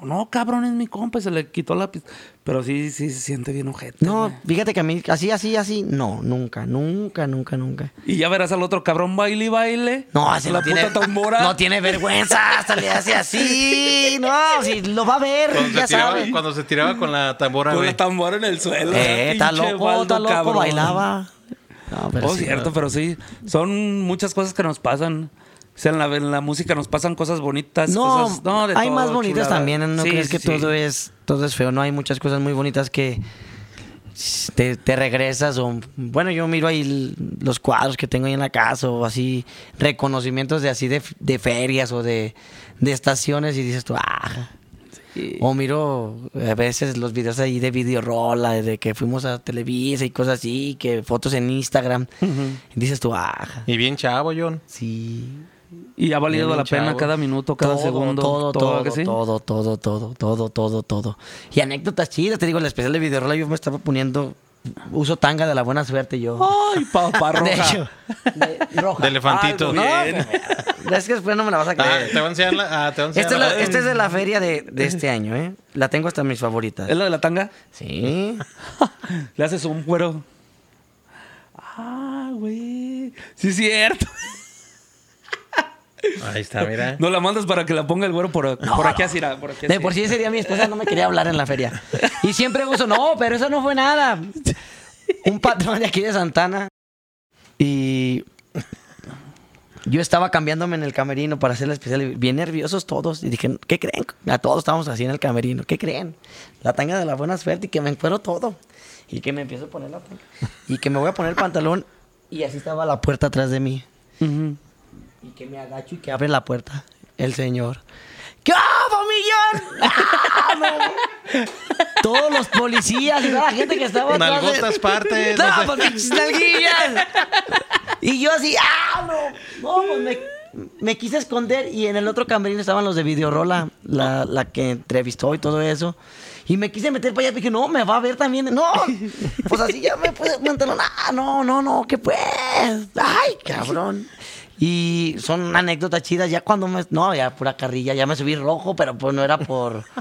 No, cabrón, es mi compa, y se le quitó la pistola. Pero sí, sí se siente bien ojete. No, fíjate que a mí, así, así, así, no, nunca, nunca, nunca, nunca. Y ya verás al otro cabrón baile y baile. No, así la no tiene, puta tambora. no tiene vergüenza, [LAUGHS] hasta le hace así. No, si lo va a ver, Cuando ya se, tiraba, sabe. cuando se tiraba con la tambora, Con la tambora en el suelo. Eh, está loco, Waldo, está loco, cabrón. bailaba. No, pero oh, sí, cierto, pero sí. Son muchas cosas que nos pasan. O sea, en la, en la música nos pasan cosas bonitas. No, cosas, no de hay todo, más bonitas chulada. también, no Sí, crees sí, que sí. todo es todo es feo, no hay muchas cosas muy bonitas que te, te regresas o bueno, yo miro ahí los cuadros que tengo ahí en la casa o así reconocimientos de así de, de ferias o de, de estaciones y dices tú, ah, Sí. o miro a veces los videos ahí de videorola, de que fuimos a Televisa y cosas así, que fotos en Instagram. Y dices tú, ah, Y bien chavo, John. sí. Y ha valido la pena cada minuto, cada todo, segundo. Todo, todo, ¿que sí? todo, todo, todo, todo, todo, todo. Y anécdotas chidas, te digo, el especial de videorola yo me estaba poniendo, uso tanga de la buena suerte yo. Ay, papá [LAUGHS] roja. De hecho, de- roja. De elefantito. No, bien. [LAUGHS] es que después no me la vas a Ah, creer. te voy a enseñar la. Ah, te voy a enseñar Esta es, la, la- esta es de la feria de, de este año, ¿eh? La tengo hasta mis favoritas. ¿Es la de la tanga? Sí. [LAUGHS] Le haces un güero. Ah, güey. Sí, es cierto. Ahí está, mira. [LAUGHS] No la mandas para que la ponga el güero por, por aquí así. Por aquí De así. por sí ese día mi esposa no me quería hablar en la feria. Y siempre uso, no, pero eso no fue nada. Un patrón de aquí de Santana. Y yo estaba cambiándome en el camerino para hacer la especial. Bien nerviosos todos. Y dije, ¿qué creen? A todos estábamos así en el camerino. ¿Qué creen? La tanga de la buena suerte y que me encuero todo. Y que me empiezo a poner la tanga. Y que me voy a poner el pantalón. Y así estaba la puerta atrás de mí. Ujú. Y que me agacho y que abre la puerta el señor. ¿Qué hago, millón? [LAUGHS] ¡Ah! Todos los policías y toda la gente que estaba de- Nalgotas partes, no No, sé. pues. Y yo así, ¡ah, no! No, pues me, me quise esconder y en el otro camerino estaban los de Videorola, la, la que entrevistó y todo eso. Y me quise meter para allá, dije, no, me va a ver también. No, pues así ya me puse el pantalón. Ah, no, no, no, ¿qué pues? Ay, cabrón. Y son anécdotas chidas. Ya cuando me. No, ya pura carrilla. Ya me subí rojo, pero pues no era por. [LAUGHS]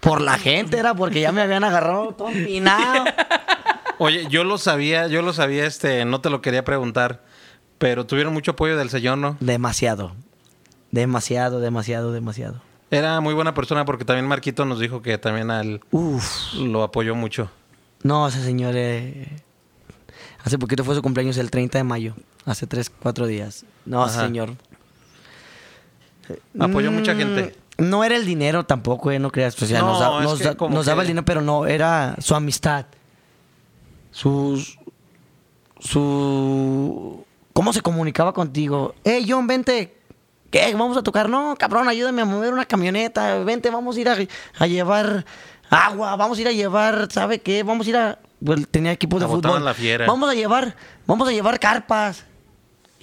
Por la gente, era porque ya me habían agarrado todo empinado. [LAUGHS] Oye, yo lo sabía, yo lo sabía, este, no te lo quería preguntar, pero tuvieron mucho apoyo del señor, ¿no? Demasiado. Demasiado, demasiado, demasiado. Era muy buena persona porque también Marquito nos dijo que también a él Uf. lo apoyó mucho. No, ese señor. eh, hace poquito fue su cumpleaños el 30 de mayo. Hace 3, 4 días. No, Ajá. señor. Apoyó mucha Mm, gente. No era el dinero tampoco, eh, no creas. O sea, No, nos, da- da- daba el dinero, pero no, era su amistad. Sus. Su. ¿Cómo se comunicaba contigo? Hey, John, vente. ¿Qué? ¿Vamos a tocar? No, cabrón, ayúdame a mover una camioneta. Vente, vamos a ir a, a llevar agua. Vamos a ir a llevar, ¿sabe qué? Vamos a ir a. Pues, tenía equipo de fútbol. a la fiera. Vamos a llevar, vamos a llevar carpas.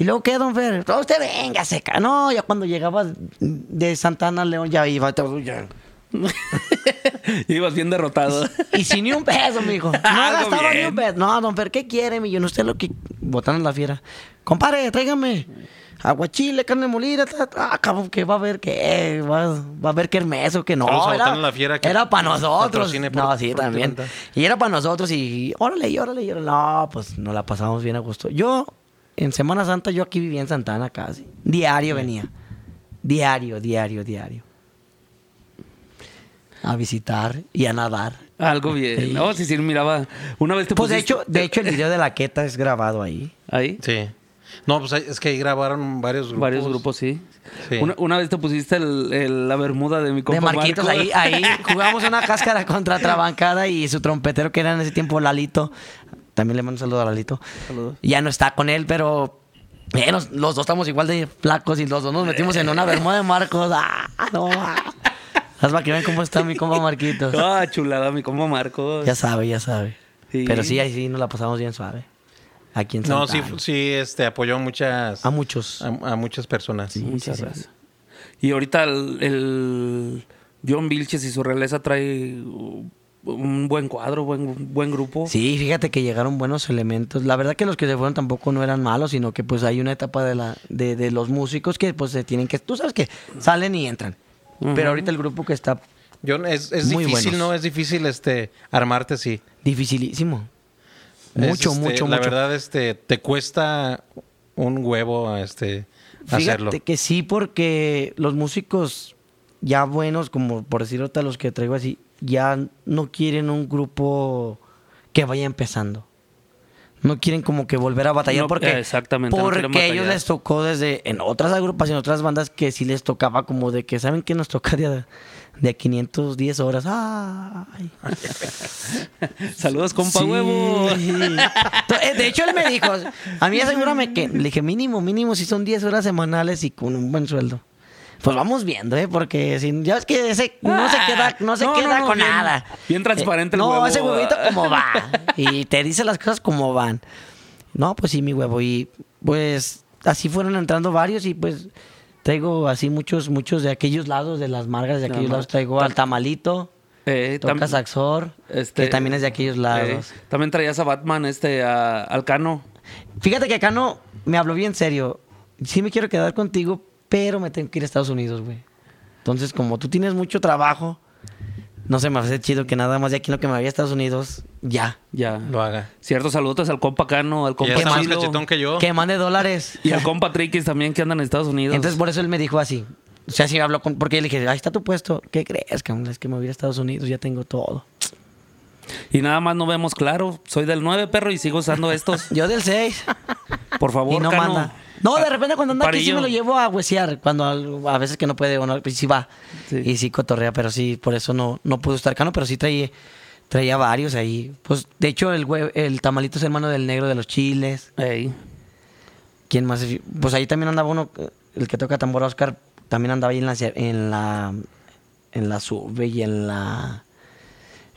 ¿Y luego qué, don Fer? No, usted venga, seca. No, ya cuando llegaba de Santana a León ya iba todo ya. Y [LAUGHS] ibas bien derrotado. Y sin ni un peso, mijo. [LAUGHS] No gastaba ni un peso. No, don Fer, ¿qué quiere, millón? Usted lo que... Botando la fiera. Compadre, tráigame. aguachile, carne molida, ta, ta, ah, cabrón, que va a haber que va, va a haber que hermes o que no. A era, Botana La Fiera, que era para nosotros. por- no, sí, también. Y era para nosotros y órale, y órale, y órale. No, pues nos la pasamos bien a gusto. Yo, en Semana Santa, yo aquí vivía en Santana casi. Diario venía. Diario, diario, diario. A visitar y a nadar. Algo bien. No, sí, sí, miraba. Una vez te Pues de pusiste- hecho, de hecho el video de la queta es grabado ahí. Ahí. Sí. No, pues es que ahí grabaron varios grupos. Varios grupos, sí. Sí. Una, una vez te pusiste el- el- la bermuda de mi compa de Marquitos, Marco. ahí, ahí [LAUGHS] jugamos una cáscara contra Trabancada y su trompetero que era en ese tiempo Lalito. También le mando un saludo a Lalito. Saludos. Ya no está con él, pero eh, los dos estamos igual de flacos y los dos nos metimos en una bermuda de Marcos. ¡Ah, no! Haz para que vean cómo está mi compa Marquitos. Ah, chulada, mi compa Marco. Ya sabe, ya sabe. Sí. Pero sí, ahí sí nos la pasamos bien suave. Aquí en No, sí, sí, este, apoyó muchas, A muchos. a, a muchas personas. Muchas sí, gracias. Y ahorita el, el John Vilches y su realeza trae uh, un buen cuadro, buen, buen grupo. Sí, fíjate que llegaron buenos elementos. La verdad que los que se fueron tampoco no eran malos, sino que pues hay una etapa de la de, de los músicos que pues se tienen que, tú sabes que salen y entran. Pero ahorita el grupo que está Yo, es es Muy difícil, buenos. ¿no? Es difícil este, armarte así. dificilísimo. Es, Mucho, este, mucho, La mucho. verdad, este, te cuesta un huevo este, Fíjate hacerlo. que sí, porque los músicos ya buenos, como por decir ahorita los que traigo así, ya no quieren un grupo que vaya empezando. No quieren como que volver a batallar No, porque, exactamente, no porque a ellos les tocó desde en otras agrupaciones, otras bandas que sí les tocaba como de que saben que nos toca de, de a 510 horas. Ay. [LAUGHS] Saludos, compa Sí. huevo. Eh, De hecho, él me dijo, a mí asegúrame que, le dije, mínimo, mínimo, si son 10 horas semanales y con un buen sueldo. Pues vamos viendo, ¿eh? Porque si, ya es que ese no se queda, no se No, queda no, con bien- nada. bien transparente el no, huevo. ese huevito como va. [LAUGHS] Y te dice las cosas como van. No, pues sí, mi huevo. Y pues así fueron entrando varios y pues traigo así muchos, muchos de aquellos lados, de las margas de aquellos lados. Traigo al tamalito, Eh, toca saxor, este, que también es de aquellos lados. eh, también traías a Batman, este, a Alcano. Fíjate que acá no me habló bien serio. Sí me quiero quedar contigo, pero me tengo que ir a Estados Unidos, güey. Entonces, como tú tienes mucho trabajo, no se me hace chido que nada más de aquí en lo que me vaya a Estados Unidos, ya. Ya. Lo haga. Ciertos saludos al compa Cano, al Que compa está más cachetón que yo. Que mande dólares. y al compa Triquis también que andan en Estados Unidos. Entonces, por eso él me dijo así. O sea, sí habló con... Porque yo le dije, ahí está tu puesto. ¿Qué crees, cabrón? Es que me voy a ir a Estados Unidos, ya tengo todo. Y nada más no vemos claro. Soy del 9, perro, y sigo usando estos. [LAUGHS] Yo del 6. Por favor, y no Cano. manda. No, de repente cuando anda aquí sí me lo llevo a huesear. Cuando a veces que no puede o no, pues sí va. Sí. Y sí cotorrea, pero sí, por eso no, no pudo estar cano, pero sí traía, traía varios ahí. Pues de hecho el, hue- el tamalito es hermano del negro de los chiles. Ey. ¿Quién más? Pues ahí también andaba uno, el que toca tambor Oscar, también andaba ahí en la en la en la sube y en la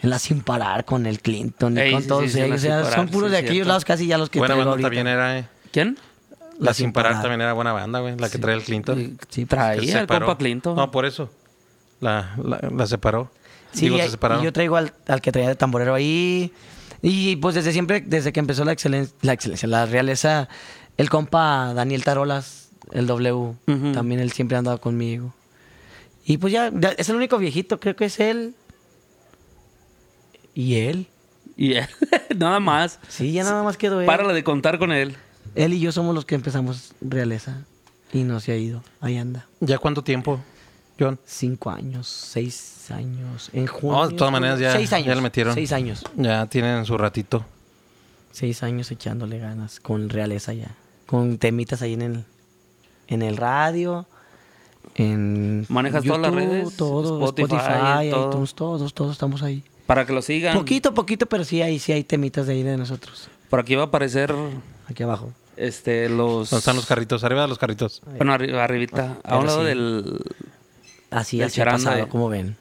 en la sin parar con el Clinton y Ey, con sí, todos sí, sí, en ellos. o sea, son puros sí, de aquellos cierto. lados casi ya los que buena traigo banda ahorita. también era, eh. ¿Quién? La, Sin Parar, también era buena banda, güey. La que trae el Clinton. Sí, traía el compa Clinton. No, por eso. La, la, la separó. Sí, Digo, y- se separaron. y yo traigo al, al que traía de tamborero ahí. Y pues desde siempre, desde que empezó la excelencia, la excelencia, la realeza, el compa Daniel Tarolas, el W, también él siempre ha andado conmigo. Y pues ya, ya es el único viejito, creo que es él. Y él. Y él, [LAUGHS] nada más. Sí, ya nada más quedó él. Párale de contar con él. Él y yo somos los que empezamos realeza. Y no se ha ido. Ahí anda. ¿Ya cuánto tiempo, John? Cinco años, seis años. En junio. No, de todas maneras ya- seis años. ya le metieron. Seis años. Ya tienen su ratito. Seis años echándole ganas con realeza ya. Con temitas ahí en el, en el radio. En ¿Manejas todas las redes? Todo, Spotify, Spotify, todo. iTunes, todos, todos estamos ahí. Para que lo sigan. Poquito, poquito, pero sí hay, sí hay temitas de ahí de nosotros. Por aquí va a aparecer Aquí abajo. Este los. ¿Dónde están los carritos? Arriba de los carritos. Bueno, arri- arribita. A Pero un lado sí. del. Así, Del así ha charanda, pasado, eh. como ven.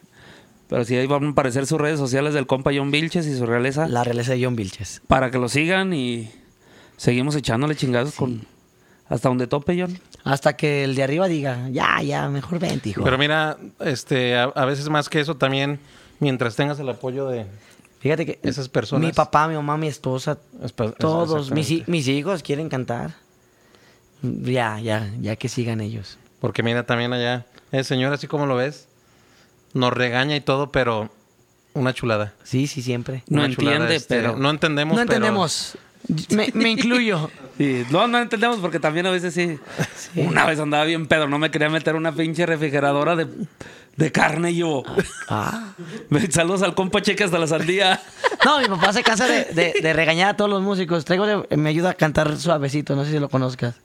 Pero sí, ahí van a aparecer sus redes sociales del compa John Vilches y su realeza. La realeza de John Vilches. Para que lo sigan y seguimos echándole chingados con. Hasta donde tope, John. Hasta que el de arriba diga, ya, ya, mejor vente, hijo. Pero mira, este, a, a veces más que eso también, mientras tengas el apoyo de... Fíjate que Esas personas- mi papá, mi mamá, mi esposa, todos, mis, hijos quieren cantar. Ya, ya, ya que sigan ellos. Porque mira también allá, el señor así como lo ves, nos regaña y todo, pero una chulada. Sí, sí, siempre. No Una chulada, entiende, este, pero- No entendemos, No pero- entendemos. Me, me incluyo. [LAUGHS] Sí, no, no entendemos porque también a veces sí. Una vez andaba bien pedo, no me quería meter una pinche refrigeradora de, de carne y yo. Ah. Saludos al compa cheque hasta la sandía. No, mi papá se cansa de, de- de regañar a todos los músicos. Traigo me ayuda a cantar suavecito, no sé si lo conozcas.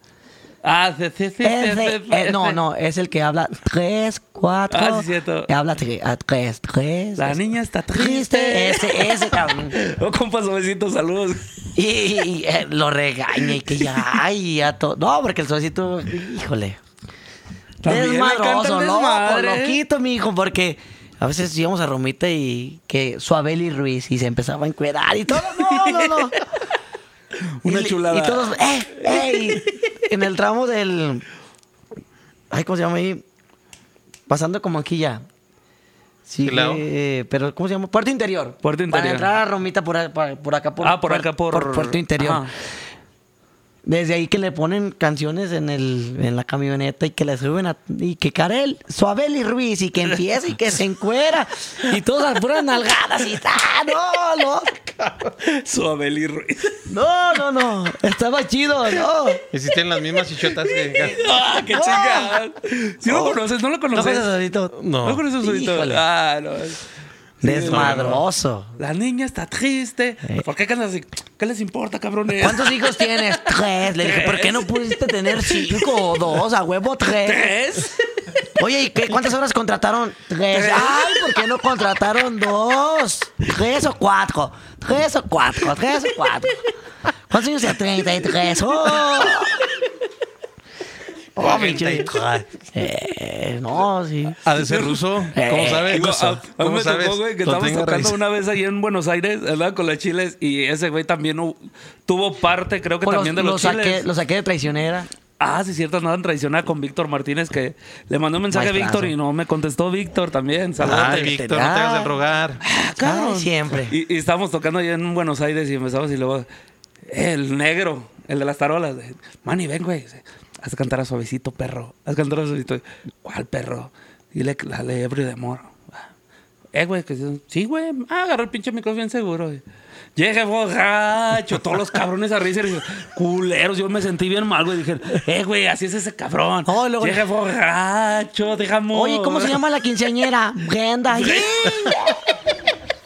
Ah, sí, sí. Es eh, no, no, es el que habla tres, cuatro. Ah, sí, cierto. que Habla tre- a tres, tres. La es- niña está triste. triste. Ese, ese cabrón. [LAUGHS] Oh, compa suavecito, saludos. Y, y- y, eh, lo regaña y que ya, ay, ya todo. No, porque el suavecito, híjole. Le Desmadroso, loco, loquito, mi hijo, porque a veces íbamos a Romita y que Suabeli Ruiz y se empezaba a encuerar y todo. No, no, no. Una Y- chulada. Y todos, ¡eh! ¡eh! Y [LAUGHS] en el tramo del. Ay, ¿cómo se llama ahí? Pasando como aquí ya. Sí, Silao. eh, pero ¿cómo se llama? Puerto Interior. Puerto Para Interior. entrar a Romita por, por, por acá. Por, ah, por acá, por... Puerto Interior. Ajá. Desde ahí que le ponen canciones en el en la camioneta y que le suben a, y que Karel, Suabeli Ruiz y que empieza y que se encuera y todas las puras nalgadas y ¡ah, no, no, [LAUGHS] Suabeli Ruiz. no, no, no, estaba chido, no. Y si tienen las mismas chichotas que... ¡Ah, qué chingada! ¿Sí lo Oh. conoces? ¿No lo ¿No conoces? conoces? No. ¿No conoces ahorita? Híjole. Ah, no. Desmadroso. La niña está triste. ¿Por qué cantas así? ¿Qué les importa, cabrones? ¿Cuántos hijos tienes? [LAUGHS] Tres. Le dije, ¿por qué no pudiste tener cinco o dos? A huevo, tres. ¿Tres? Oye, ¿y qué, cuántas horas contrataron? Tres. Tres. Ay, ¿por qué no contrataron dos? ¿Tres o cuatro? ¿Tres o cuatro? ¿Tres o cuatro? ¿Cuántos años tiene? 33. ¡Oh! Oh, mi chido. Eh, no, sí. ¿Ha de ser ruso? ¿Cómo Eh, sabes? No, a, a mí ¿Cómo me sabes? tocó, güey, que estábamos tocando raíz. una vez ahí en Buenos Aires, ¿verdad? Con las chiles. Y ese güey también tuvo parte, creo que Pues también de los, saqué, chiles. los saqué de traicionera. Ah, sí, cierto, andaban traicionada con Víctor Martínez, que le mandó un mensaje a. Víctor y no me contestó Víctor también. Saludos. Ay, Víctor, no te hagas el rogar. Ay, siempre. Y, y estábamos tocando allá en Buenos Aires y empezamos y luego el negro, el de las tarolas, Manny, ven, güey. Haz cantar a suavecito, perro. Haz cantar a suavecito. ¿Cuál perro? Dile la de ebrio de amor. Eh, güey, que sí, güey. Ah, agarró el pinche micrófono bien seguro. güey. Llegué borracho, todos los cabrones a risa. culeros, yo me sentí bien mal, güey. Dije, eh, güey, así es ese cabrón. Oh, luego- Llegué borracho, déjame. Oye, ¿cómo se llama la quinceañera? Brenda.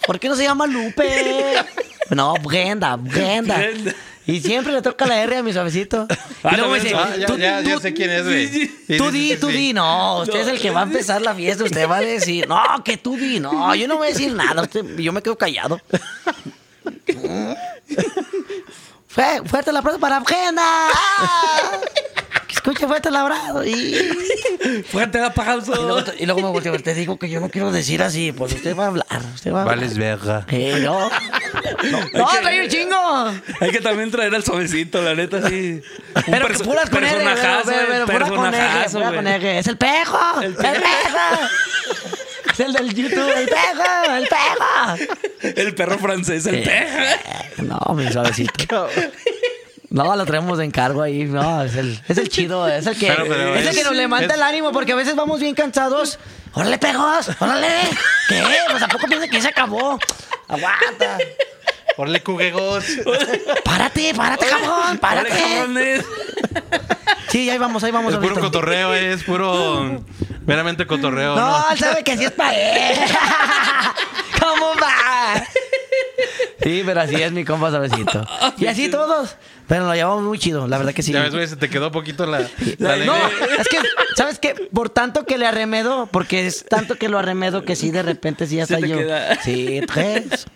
¿Por qué no se llama Lupe? No, Brenda, Brenda. Brenda. Y siempre le toca la R a mi suavecito. [LAUGHS] Ah, Y luego me dice, Ah, ya, tú- ya, ya tú- sé quién es, güey. sí, Tú di, sí, tú sí. di, no, usted es el que va a empezar la fiesta, usted va a decir, no, que tú di, no, yo no voy a decir nada, usted- yo me quedo callado. [LAUGHS] Fue, fuerte el aplauso para Brenda. ¡Ah! [LAUGHS] Escucha, fuerte el abrazo. Y, [LAUGHS] Fuerte el aplauso. y luego, y luego me volteo, te digo que yo no quiero decir así, pues usted va a hablar, usted va a hablar. Vales verga. Eh, no. [LAUGHS] No, no trae un chingo. Hay que también traer al suavecito, la neta, sí. Un Pero perso- puras con L, pero, personajazo, pero, pero L, personajazo, pura con L. Es el pejo. El El pejo. Es el del YouTube. El pejo. El pejo. El perro francés, el Eh. pejo. No, mi suavecito. No, lo traemos de encargo ahí. No, es el, es el chido. Es el que, Pero, pero es el que nos levanta es- el ánimo porque a veces vamos bien cansados. ¡Órale, pejos! ¡Órale! ¿Qué? Pues ¿a poco piensa que se acabó? Aguanta. Orle cuguegos. Párate, párate, cabrón. Órale, Párate. cabrones. Sí, ahí vamos, ahí vamos. Es puro cotorreo, es puro... Meramente cotorreo, No, ¿no? él sabe que así es para él. [LAUGHS] ¿Cómo va? Sí, pero así es mi compa suavecito. [LAUGHS] Y así todos. Pero lo llevamos muy chido, la verdad que sí. Ya ves, güey, se te quedó poquito la, la No, es que, ¿sabes qué? Por tanto que le arremedo, porque es tanto que lo arremedo que sí, de repente sí, hasta Se te yo. queda. Sí, tres.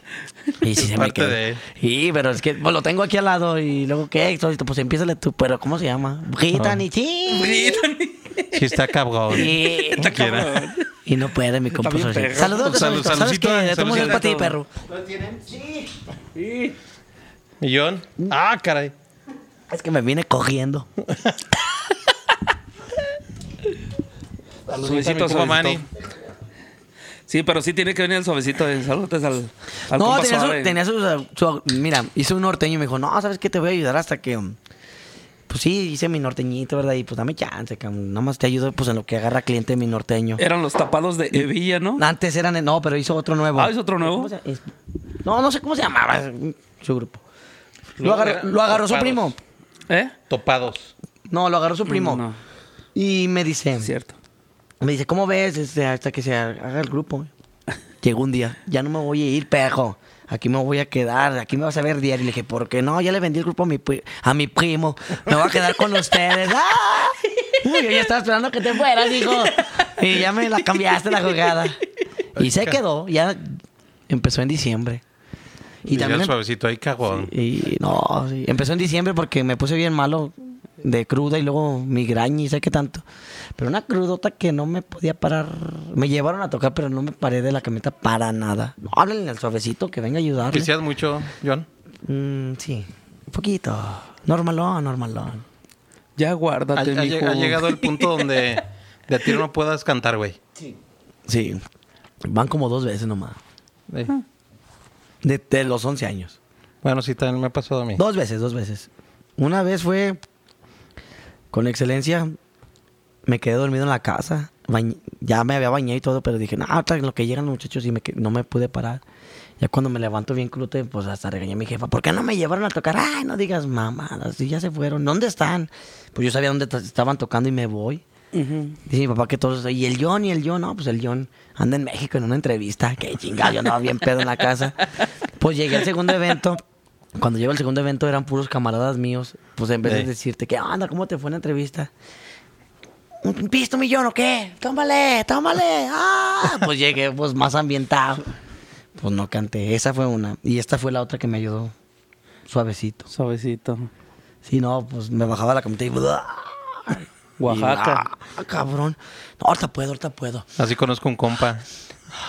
Y sí se me Parte queda. de- Sí, pero es que pues, lo tengo aquí al lado y luego, ¿qué? Suavecito, Pues empiézale tú, pero ¿cómo se llama? Brittany, sí. Brittany. Sí está cabrón. Sí. Te quiera. Y no puede, mi compa. perro. Saludos, Salud- suavecito. ¿Sabes qué? saludcito, De todos modos es saludcito. para ti, perro. ¿Millón? Ah, caray. Es que me vine cogiendo. Suavecito, suavecito. Sí, pero sí tiene que venir el suavecito. eh. Saludos al, al no, tenía su, tenía su, su- Mira, hizo un norteño y me dijo, no, ¿sabes qué? Te voy a ayudar hasta que... um, Pues sí, hice mi norteñito, ¿verdad? Y pues dame chance, cabrón. Nada más te ayudo pues en lo que agarra cliente mi norteño. Eran los tapados de Evilla, ¿no? Antes eran, no, pero hizo otro nuevo. Ah, ¿hizo otro nuevo? ¿Cómo se- es- No, no sé cómo se llamaba su grupo. Lo agarró, eran lo agarró su primo. ¿Eh? Topados. No, lo agarró su primo. No, Y me dice, cierto. me dice, ¿cómo ves este, hasta que se haga el grupo? Llegó un día, ya no me voy a ir, pejo. Aquí me voy a quedar, aquí me vas a ver diario. Y le dije, ¿por qué no? Ya le vendí el grupo a mi, a mi primo. Me voy a quedar con ustedes. ¡Ah! Yo ya estaba esperando que te fueras, hijo. Y ya me la cambiaste la jugada. Y se quedó, ya empezó en diciembre. Y, también el em- suavecito ahí cagón. y no, sí. empezó en diciembre porque me puse bien malo de cruda y luego migraña y sé qué tanto. Pero una crudota que no me podía parar. Me llevaron a tocar, pero no me paré de la camioneta para nada. No, háblenle al suavecito que venga a ayudarle. ¿Piseas mucho, John? Mm, sí, un poquito. Normalón, normalón. Ya guárdate, ha mijo. ha llegado el punto donde de a tiro no puedas cantar, güey. Sí, van como dos veces nomás. Eh, De, de los 11 años. Bueno, sí, también me ha pasado a mí. Dos veces, dos veces. Una vez fue con excelencia, me quedé dormido en la casa. bañ- ya me había bañado y todo, pero dije, no, en lo que llegan los muchachos y me, no me pude parar. Ya cuando me levanto bien crute, pues hasta regañé a mi jefa. ¿Por qué no me llevaron a tocar? Ay, no digas mamadas, si ya se fueron. ¿Dónde están? Pues yo sabía dónde estaban tocando y me voy. Ujú. Dice mi papá que todos, y el John, y el John, no, pues el John anda en México en una entrevista, que chingado, yo andaba bien pedo en la casa. Pues llegué al segundo evento, cuando llego al segundo evento eran puros camaradas míos, pues en vez de Ey. decirte, ¿qué onda? ¿Cómo te fue en la entrevista? ¿Un pisto millón o qué? Tómale, tómale. Ah, [LAUGHS] pues llegué pues más ambientado. Pues no canté, esa fue una. Y esta fue la otra que me ayudó suavecito. Suavecito. Sí, no, pues me bajaba la camioneta y... Oaxaca. Y, ah, cabrón. No, ahorita puedo, ahorita puedo. Así conozco un compa.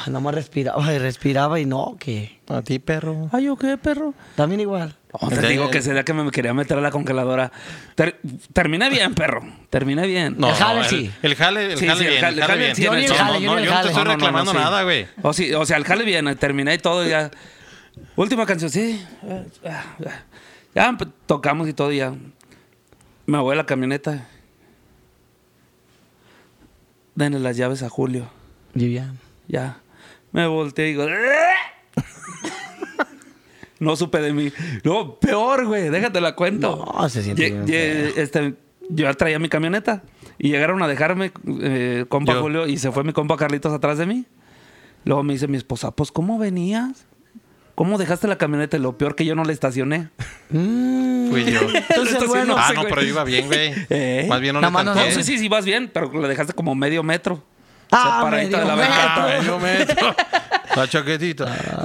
Nada más respiraba y respiraba y no, que A ti, perro. Ay, ¿o qué, perro? también igual. No, te digo que sería que me quería meter a la congeladora. Ter- terminé bien, perro. Terminé bien. No, El jale no, sí. El jale, el Sí, jale sí, bien. El jale jale bien. sí, Yo ni el No, jale, no, yo no, ni el yo no te estoy No, no, no, reclamando sí. nada, güey. O, sí, o sea, el jale bien, terminé y todo ya. Última canción, sí. Ya tocamos y todo ya. Me voy a la camioneta. Denle las llaves a Julio. Yo ya. Me volteé y digo. no supe de mí. No, peor, güey. Déjate la cuento. No, se siente Lle- bien lle- este, yo ya traía mi camioneta. Y llegaron a dejarme, eh, compa Yo. Julio, y se fue mi compa Carlitos atrás de mí. Luego me dice mi esposa, pues, ¿cómo venías? ¿Cómo dejaste la camioneta? Y Lo peor que yo no la estacioné. Mm, Fui yo. [LAUGHS] Entonces, bueno. no ah, sé, no, pero iba bien, güey. [LAUGHS] ¿Eh? Más bien no más no- No, sí, sí, sí, vas bien, pero la dejaste como medio metro. Ah, separadita medio de la ventana. Ah, metro. [LAUGHS] La chaquetita.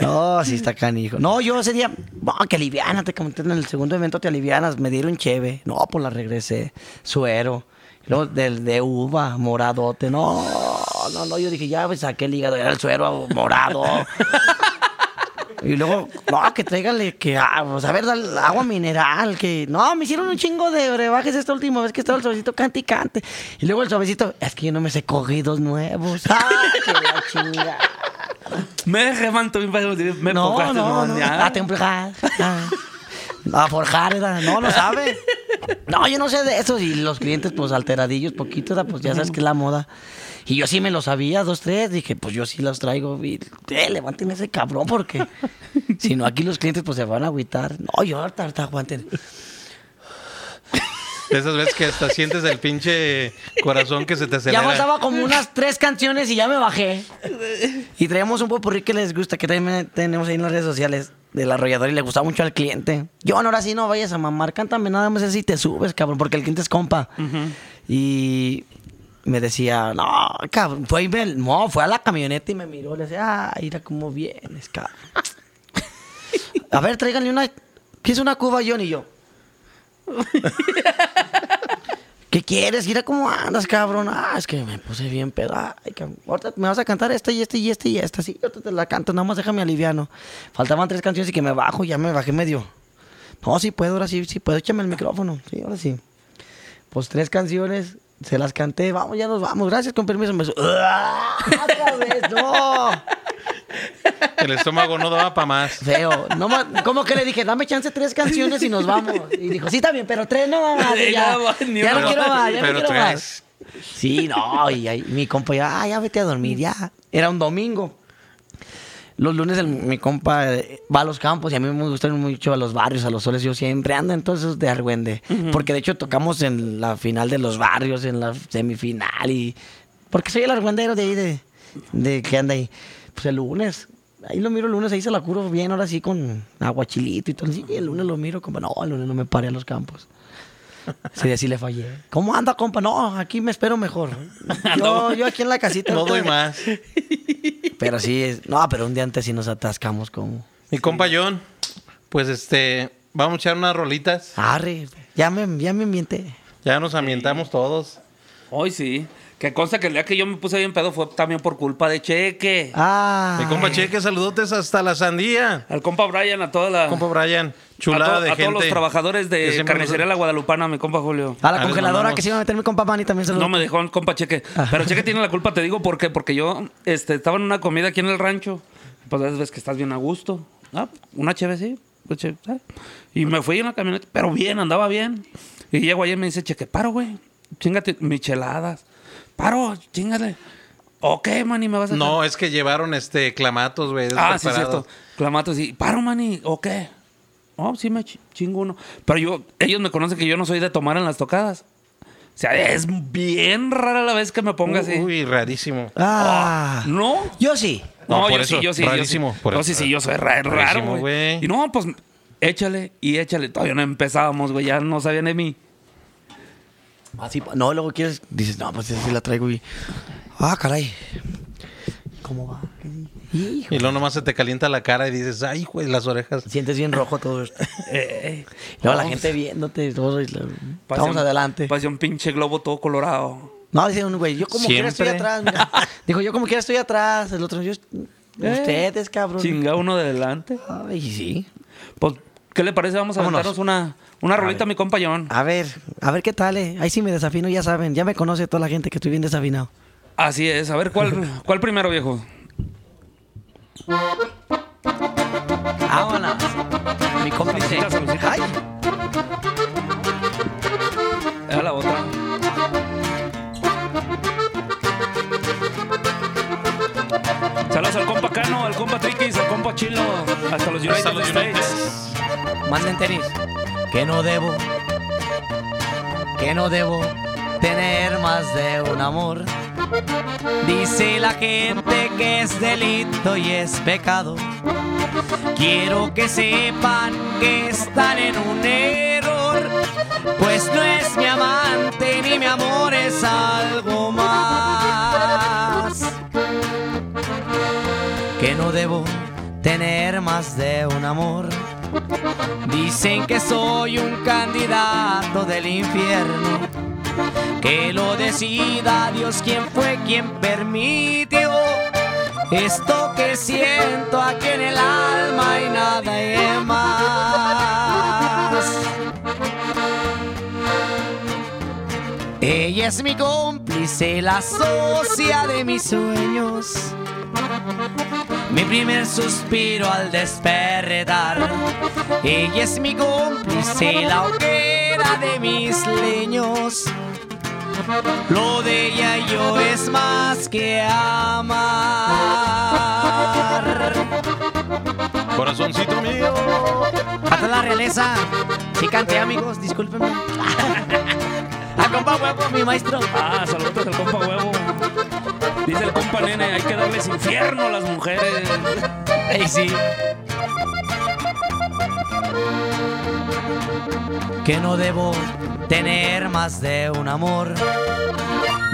No, sí está canijo. No, yo ese día, no, que aliviánate, como en el segundo evento te alivianas, me dieron cheve. No, pues la regresé. Suero. Luego del de uva, moradote. No, no, no, yo dije, ya pues, saqué el hígado, era el suero morado. [LAUGHS] Y luego, no, que tráiganle, que, ah, pues, a ver, dale agua mineral, que, no, me hicieron un chingo de brebajes esta última vez que estaba el suavecito cante y cante. Y luego el suavecito, es que yo no me sé cogidos nuevos. ¡Ah, [LAUGHS] que la chingada! Me remanto, me No, pongaste, no, no. ya. A. Ah. Forjar, era. No, no sabe. No, yo no sé de eso. Y los clientes, pues, alteradillos, poquito, era, pues, ya sabes que es la moda. Y yo sí me lo sabía, dos, tres. Dije, pues, yo sí los traigo. Y, eh, levanten ese cabrón, porque [LAUGHS] si no, aquí los clientes, pues, se van a agüitar. No, yo ahorita, ahorita aguanten. De esas veces que hasta sientes el pinche corazón que se te Ya acelera. faltaba como unas tres canciones y ya me bajé. [LAUGHS] Y traíamos un popurrí que les gusta, que también tenemos ahí en las redes sociales del arrollador y le gustaba mucho al cliente. Yo, ahora sí no vayas a mamar, cántame nada más así te subes, cabrón, porque el cliente es compa. Y me decía, no, cabrón, fue, y me- no, fue a la camioneta y me miró, le decía, ah, mira cómo vienes, cabrón. A ver, tráiganle una, ¿qué es una cuba, John? Y yo, [LAUGHS] ¿Qué quieres? Mira cómo andas, cabrón. Ah, es que me puse bien pedo. Ay, cabrón. Ahorita me vas a cantar esta y esta y esta y esta. Sí, yo te la canto, nada más déjame aliviano. Faltaban tres canciones y que me bajo, ya me bajé medio. No, sí puedo, ahora sí, sí puedo. Échame el micrófono. Sí, ahora sí. Pues tres canciones, se las canté. Vamos, ya nos vamos. Gracias, con permiso. Me ¡Ah! ¡Otra vez! ¡No! El estómago no daba para más. Feo. No, ¿Cómo que le dije? Dame chance tres canciones y nos vamos. Y dijo, sí, está bien, pero tres no más. Sí, Ya, no quiero más, ya no Pero quiero tres. más. Sí, no, y mi compa ya, ah, ya vete a dormir, ya. Era un domingo. Los lunes el- mi compa eh, va a los campos y a mí me gustan mucho a los barrios, a los soles. Yo siempre ando entonces de argüende. Porque de hecho tocamos en la final de los barrios, en la semifinal y... Porque soy el argüendero de ahí, de, de que anda ahí. Pues el lunes, ahí lo miro el lunes, ahí se la curo bien, ahora sí con aguachilito y todo. Sí, el lunes lo miro, compa. No, el lunes no me paré a los campos. Sí, así le fallé. ¿Cómo anda, compa? No, aquí me espero mejor. [LAUGHS] Yo, yo aquí en la casita. No doy más. Pero sí, es- no, pero un día antes sí nos atascamos como... Mi compa John, pues este, vamos a echar unas rolitas. Arre, ya me, ya me ambienté. Ya nos ambientamos todos. Hoy sí. Que consta que el día que yo me puse bien pedo fue también por culpa de Cheque. Ah. Mi compa Cheque, saludotes hasta la sandía. Al compa Brian, a toda la. Compa Brian, a, chulada to- de a gente. todos los trabajadores de Carnicería La Guadalupana, mi compa Julio. A la Ah, congeladora que se iba a meter mi compa Manny también lo... No me dejó el compa Cheque. Pero Cheque tiene la culpa, te digo por qué. Porque yo este, estaba en una comida aquí en el rancho. Pues a veces que estás bien a gusto. Ah, una cheve, sí. ah. Y me fui en la camioneta, pero bien, andaba bien. Y llego ayer y me dice, Cheque, paro, güey. Chingate micheladas. Paro, chingale. Ok, man, y me vas a... No, es que llevaron este clamatos, güey. Ah, sí, cierto. Clamato, sí. Paro, mani, ¿o qué? Oh, sí me ch- chingo uno. Pero yo, ellos me conocen que yo no soy de tomar en las tocadas. O sea, es bien rara la vez que me ponga así. Uy, rarísimo. Ah. ¿No? Yo sí. No, No, por yo eso, sí, yo sí. rarísimo, Yo sí, por No, eso. sí, sí, yo soy ra- raro, Rarísimo, güey. güey. Y no, pues échale y échale. Todavía no empezábamos, güey. Ya no sabían de mí. Así, no, luego quieres, dices, no, pues esa sí la traigo y... Ah, caray. ¿Cómo va? Hijo. Y luego nomás se te calienta la cara y dices, ay, güey, las orejas. Sientes bien rojo todo esto. [LAUGHS] Eh, Luego la no, gente viéndote, todo. y la- parece Vamos adelante. Parece un pinche globo todo colorado. No, dice un güey, yo como quiera estoy atrás. mira. [LAUGHS] Dijo, yo como quiera estoy atrás. El otro, yo... Ustedes, cabrón. Chinga uno de delante. Ay, sí. Pues, ¿qué le parece? Vamos a Vámonos. aventarnos una, una rolita, mi compa John. A ver, a ver qué tal, eh. Ahí sí me desafino, ya saben. Ya me conoce toda la gente que estoy bien desafinado. Así es. A ver, ¿cuál, [LAUGHS] cuál primero, viejo? Vámonos. Mi cómplice. Salucita, salucita. Ay. Era la otra. Saludos al compa Cano, al compa Triquis, al compa Chilo, hasta los United Hasta los States. Manden tenis. Que no debo. Que no debo tener más de un amor. Dice la gente que es delito y es pecado. Quiero que sepan que están en un error. Pues no es mi amante ni mi amor es algo más. Que no debo tener más de un amor. Dicen que soy un candidato del infierno. Que lo decida Dios quien fue quien permitió esto que siento aquí en el alma y nada más. Ella es mi cómplice, la socia de mis sueños. Mi primer suspiro al despertar. Ella es mi cómplice, la hoguera de mis leños. Lo de ella y yo es más que amar. Corazoncito mío. Hasta la realeza. Sí canté, amigos, discúlpenme. [LAUGHS] A compa huevo, mi maestro. Ah, saludos al compa Huevo. Dice el compa Nene, hay que darles infierno a las mujeres. Ey, sí. Que no debo tener más de un amor.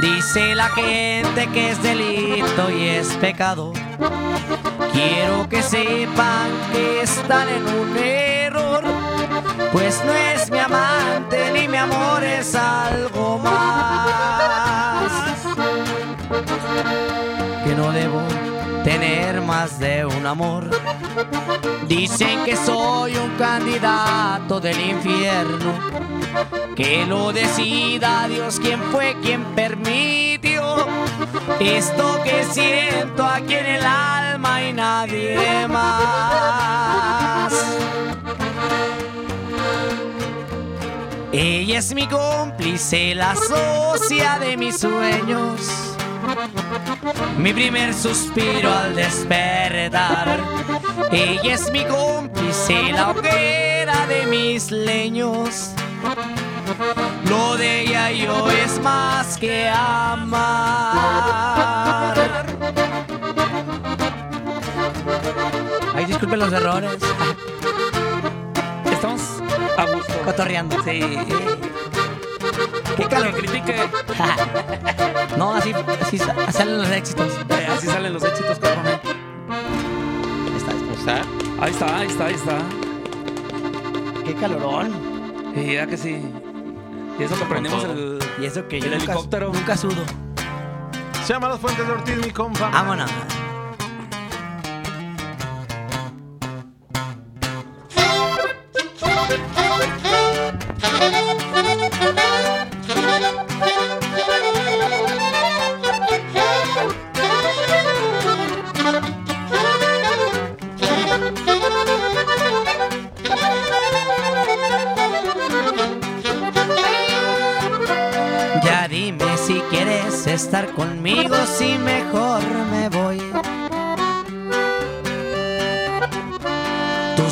Dice la gente que es delito y es pecado. Quiero que sepan que están en un error. Pues no es mi amante ni mi amor es algo amor. Dicen que soy un candidato del infierno, que lo decida Dios quien fue quien permitió Esto que siento aquí en el alma y nadie más. Ella es mi cómplice, la socia de mis sueños. Mi primer suspiro al despertar. Ella es mi cómplice, la hoguera de mis leños. Lo de ella y yo es más que amar. Ay, disculpen los errores. Estamos a gusto. Cotorreando. Sí. Qué Que calor. critique. [LAUGHS] No, así, así sa- salen los éxitos. Eh, así salen los éxitos, cabrón. Ahí está, ahí sea, Ahí está, ahí está, ahí está. está. Qué calorón. Y ya que sí. Y eso que prendimos el. Y eso que yo El nunca, helicóptero. nunca sudo. se llama Las Fuentes de Ortiz, mi compa. Vámonos.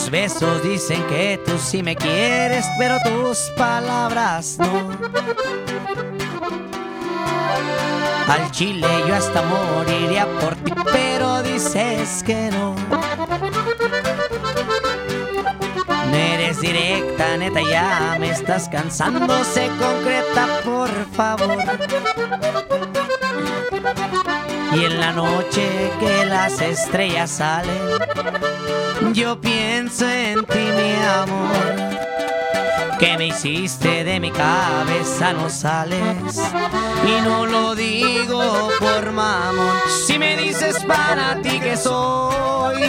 Tus besos dicen que tú sí me quieres, pero tus palabras no. Al chile yo hasta moriría por ti, pero dices que no. No eres directa, neta, ya me estás cansando. Se concreta, por favor. Y en la noche que las estrellas salen, yo pienso en ti, mi amor. Que me hiciste de mi cabeza, no sales. Y no lo digo por mamón. Si me dices para ti que soy,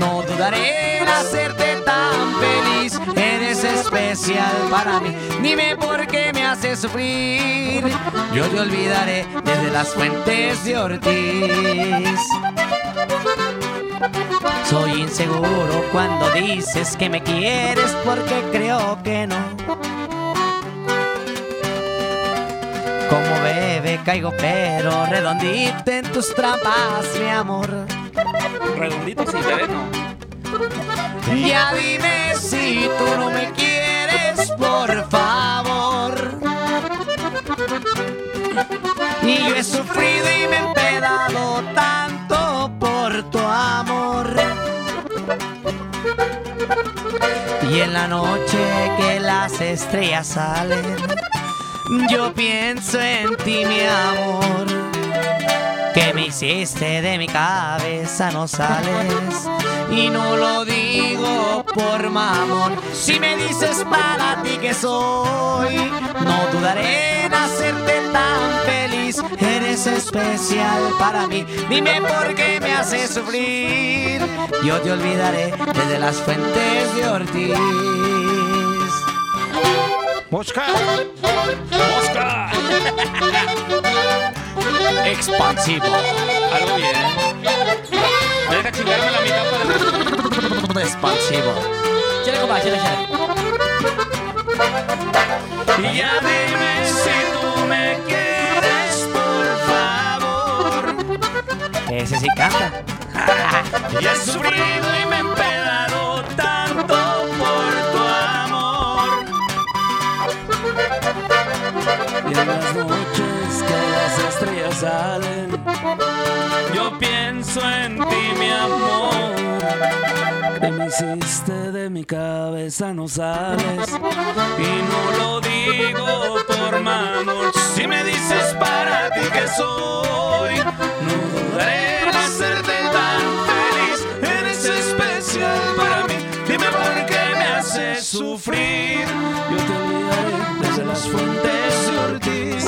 no dudaré en hacerte tan feliz. Eres especial para mí. Dime por qué me haces sufrir. Yo te olvidaré desde las fuentes de Ortiz. Soy inseguro cuando dices que me quieres porque creo que no. Como bebé caigo pero redondito en tus trampas, mi amor. Redondito sin veneno. Ya dime si tú no me quieres, por favor. Y yo he sufrido y me he empedado tanto Y en la noche que las estrellas salen, yo pienso en ti, mi amor. Que me hiciste de mi cabeza, no sales. Y no lo digo por mamón. Si me dices para ti que soy, no dudaré en hacerte tan feliz. Eres especial para mí. Dime por qué me haces sufrir. Yo te olvidaré desde las fuentes de Ortiz. Mosca. ¡Mosca! [LAUGHS] Expansivo. Algo bien. Deja chingarme la mitad para. Expansivo. Chale, compa, chale, chale. Y ya dime Ese sí canta. [LAUGHS] Ya he sufrido y me he empedado tanto por tu amor. Y en las noches que las estrellas salen, yo pienso en ti, mi amor. Que me hiciste de mi cabeza, no sales. Y no lo digo por mamón. Si me dices para ti que soy, en hacerte tan feliz. Eres especial para mí. Dime por qué me haces sufrir. Yo te olvidaré desde las fuentes de Ortiz.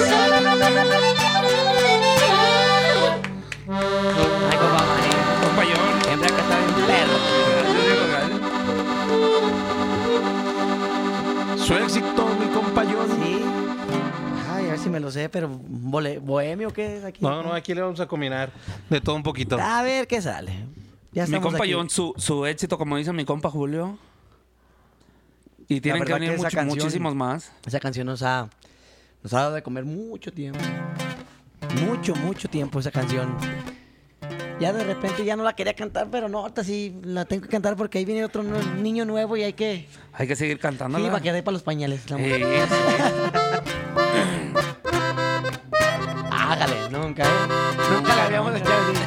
Ay, compa. Compayón. Siempre acá está bien perro. Su éxito, mi compayón. Sí. A ver si me lo sé, pero bole- bohemio, ¿qué es aquí? No, no, aquí le vamos a combinar de todo un poquito. A ver qué sale. Ya Mi compa aquí. John, su, su éxito, como dice mi compa Julio. Y tienen que venir que esa mucho- canción- muchísimos más. Esa canción nos ha, nos ha dado de comer mucho tiempo. Mucho, mucho tiempo esa canción. Ya de repente ya no la quería cantar, pero no, ahorita sí la tengo que cantar porque ahí viene otro niño nuevo y hay que... Hay que seguir cantándola. Sí, va a quedar para los pañales. la mujer. sí.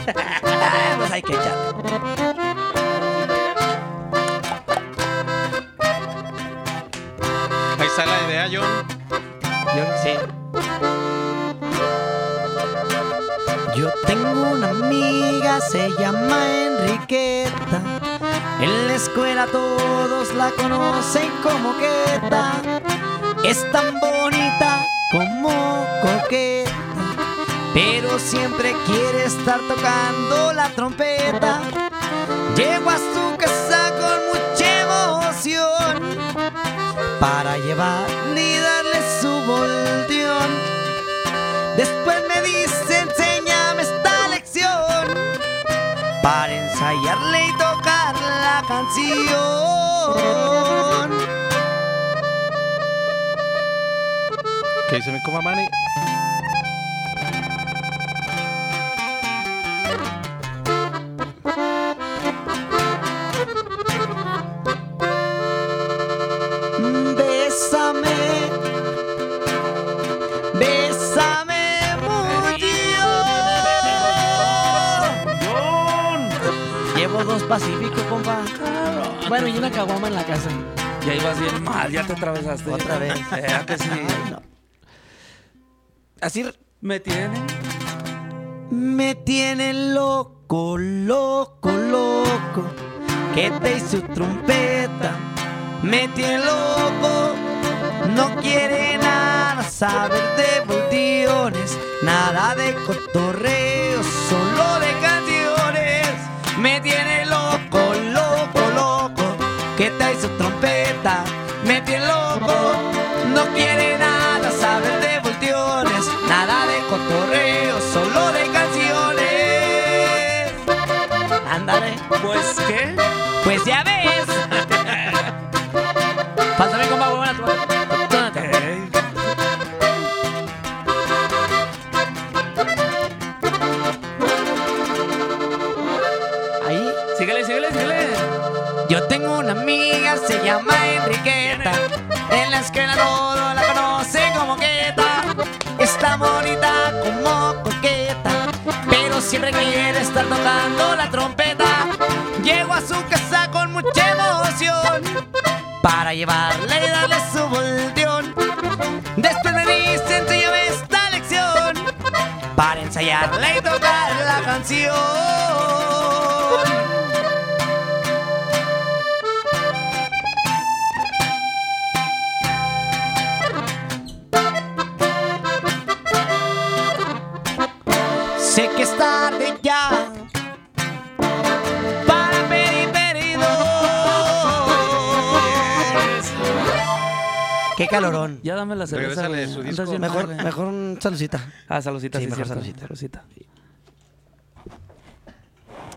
Pues hay que echar. Ahí está la idea, John. Yo sí. Yo tengo una amiga, se llama Enriqueta. En la escuela todos la conocen como Queta. Es tan bonita como coqueta. Pero siempre quiere estar tocando la trompeta. Llego a su casa con mucha emoción para llevarle y darle su volteón. Después me dice, enséñame esta lección para ensayarle y tocar la canción. ¿Qué dice mi compa Dos pacíficos, compa. Bueno, y una caguama en la casa. Ya ibas bien mal, ya te atravesaste. Otra vez. [LAUGHS] ¿Verdad que sí? No. Así Me tienen. me tiene loco, loco, loco. Que te hizo trompeta. Me tiene loco. No quiere nada saber de voltiones. Nada de cotorreo, solo de para llevarle y darle su volteón. Después me dice, enséñame esta lección para ensayarle y tocar la canción. Calorón. Ya dame la cerveza. Su Andas bien Mejor, mal, güey. mejor un saludcita. Ah, saludcita, Sí, sí, mejor cierto. saludcita. Saludcita.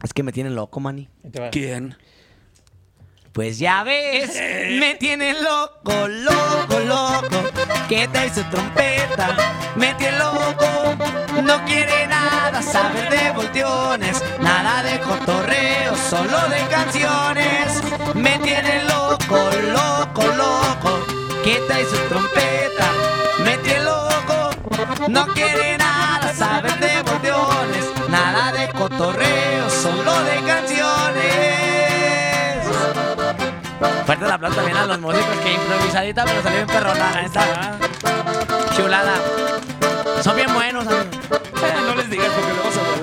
Es que me tienen loco, mani. ¿Quién? Pues ya ves, [LAUGHS] me tiene loco, loco, loco. Que te hizo trompeta, me tiene loco. No quiere nada saber de volteones, nada de cotorreo, solo de canciones. Me tiene loco, loco, loco. Te hizo trompeta, me tiene loco. No quiere nada saber de volteones, nada de cotorreo, solo de canciones. Fuerte el aplauso también a los músicos que improvisadita, pero salió bien perrona, la neta. Ah, Chulada. Son bien buenos, amigos. no les digas porque luego se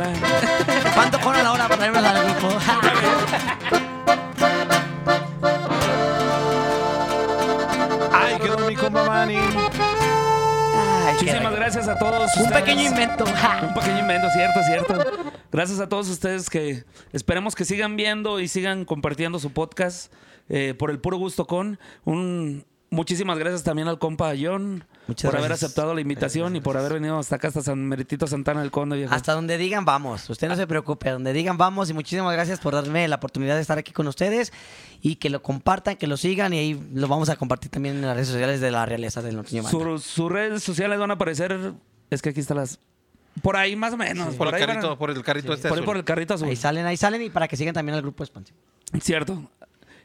Muchísimas gracias a todos. Un ustedes. pequeño invento. Un pequeño invento, cierto, cierto. Gracias a todos ustedes que esperemos que sigan viendo y sigan compartiendo su podcast eh, por el puro gusto con un, Muchísimas gracias también al compa John Muchas por haber aceptado la invitación y por haber venido hasta acá, hasta San Meritito Santana del Conde, viejo. Hasta donde digan vamos. Usted no se preocupe, donde digan vamos. Y muchísimas gracias por darme la oportunidad de estar aquí con ustedes y que lo compartan, que lo sigan. Y ahí lo vamos a compartir también en las redes sociales de la realeza del Norteño. Su- sus redes sociales van a aparecer. Es que aquí están las. Por ahí más o menos. Por, el van carrito, por el carrito este por ahí azul. por el carrito azul. Ahí salen, ahí salen y para que sigan también al grupo de expansión. Cierto.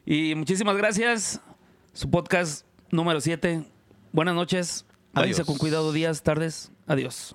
Y muchísimas gracias. Su podcast número 7. Buenas noches. Avisa con cuidado, días, tardes. Adiós.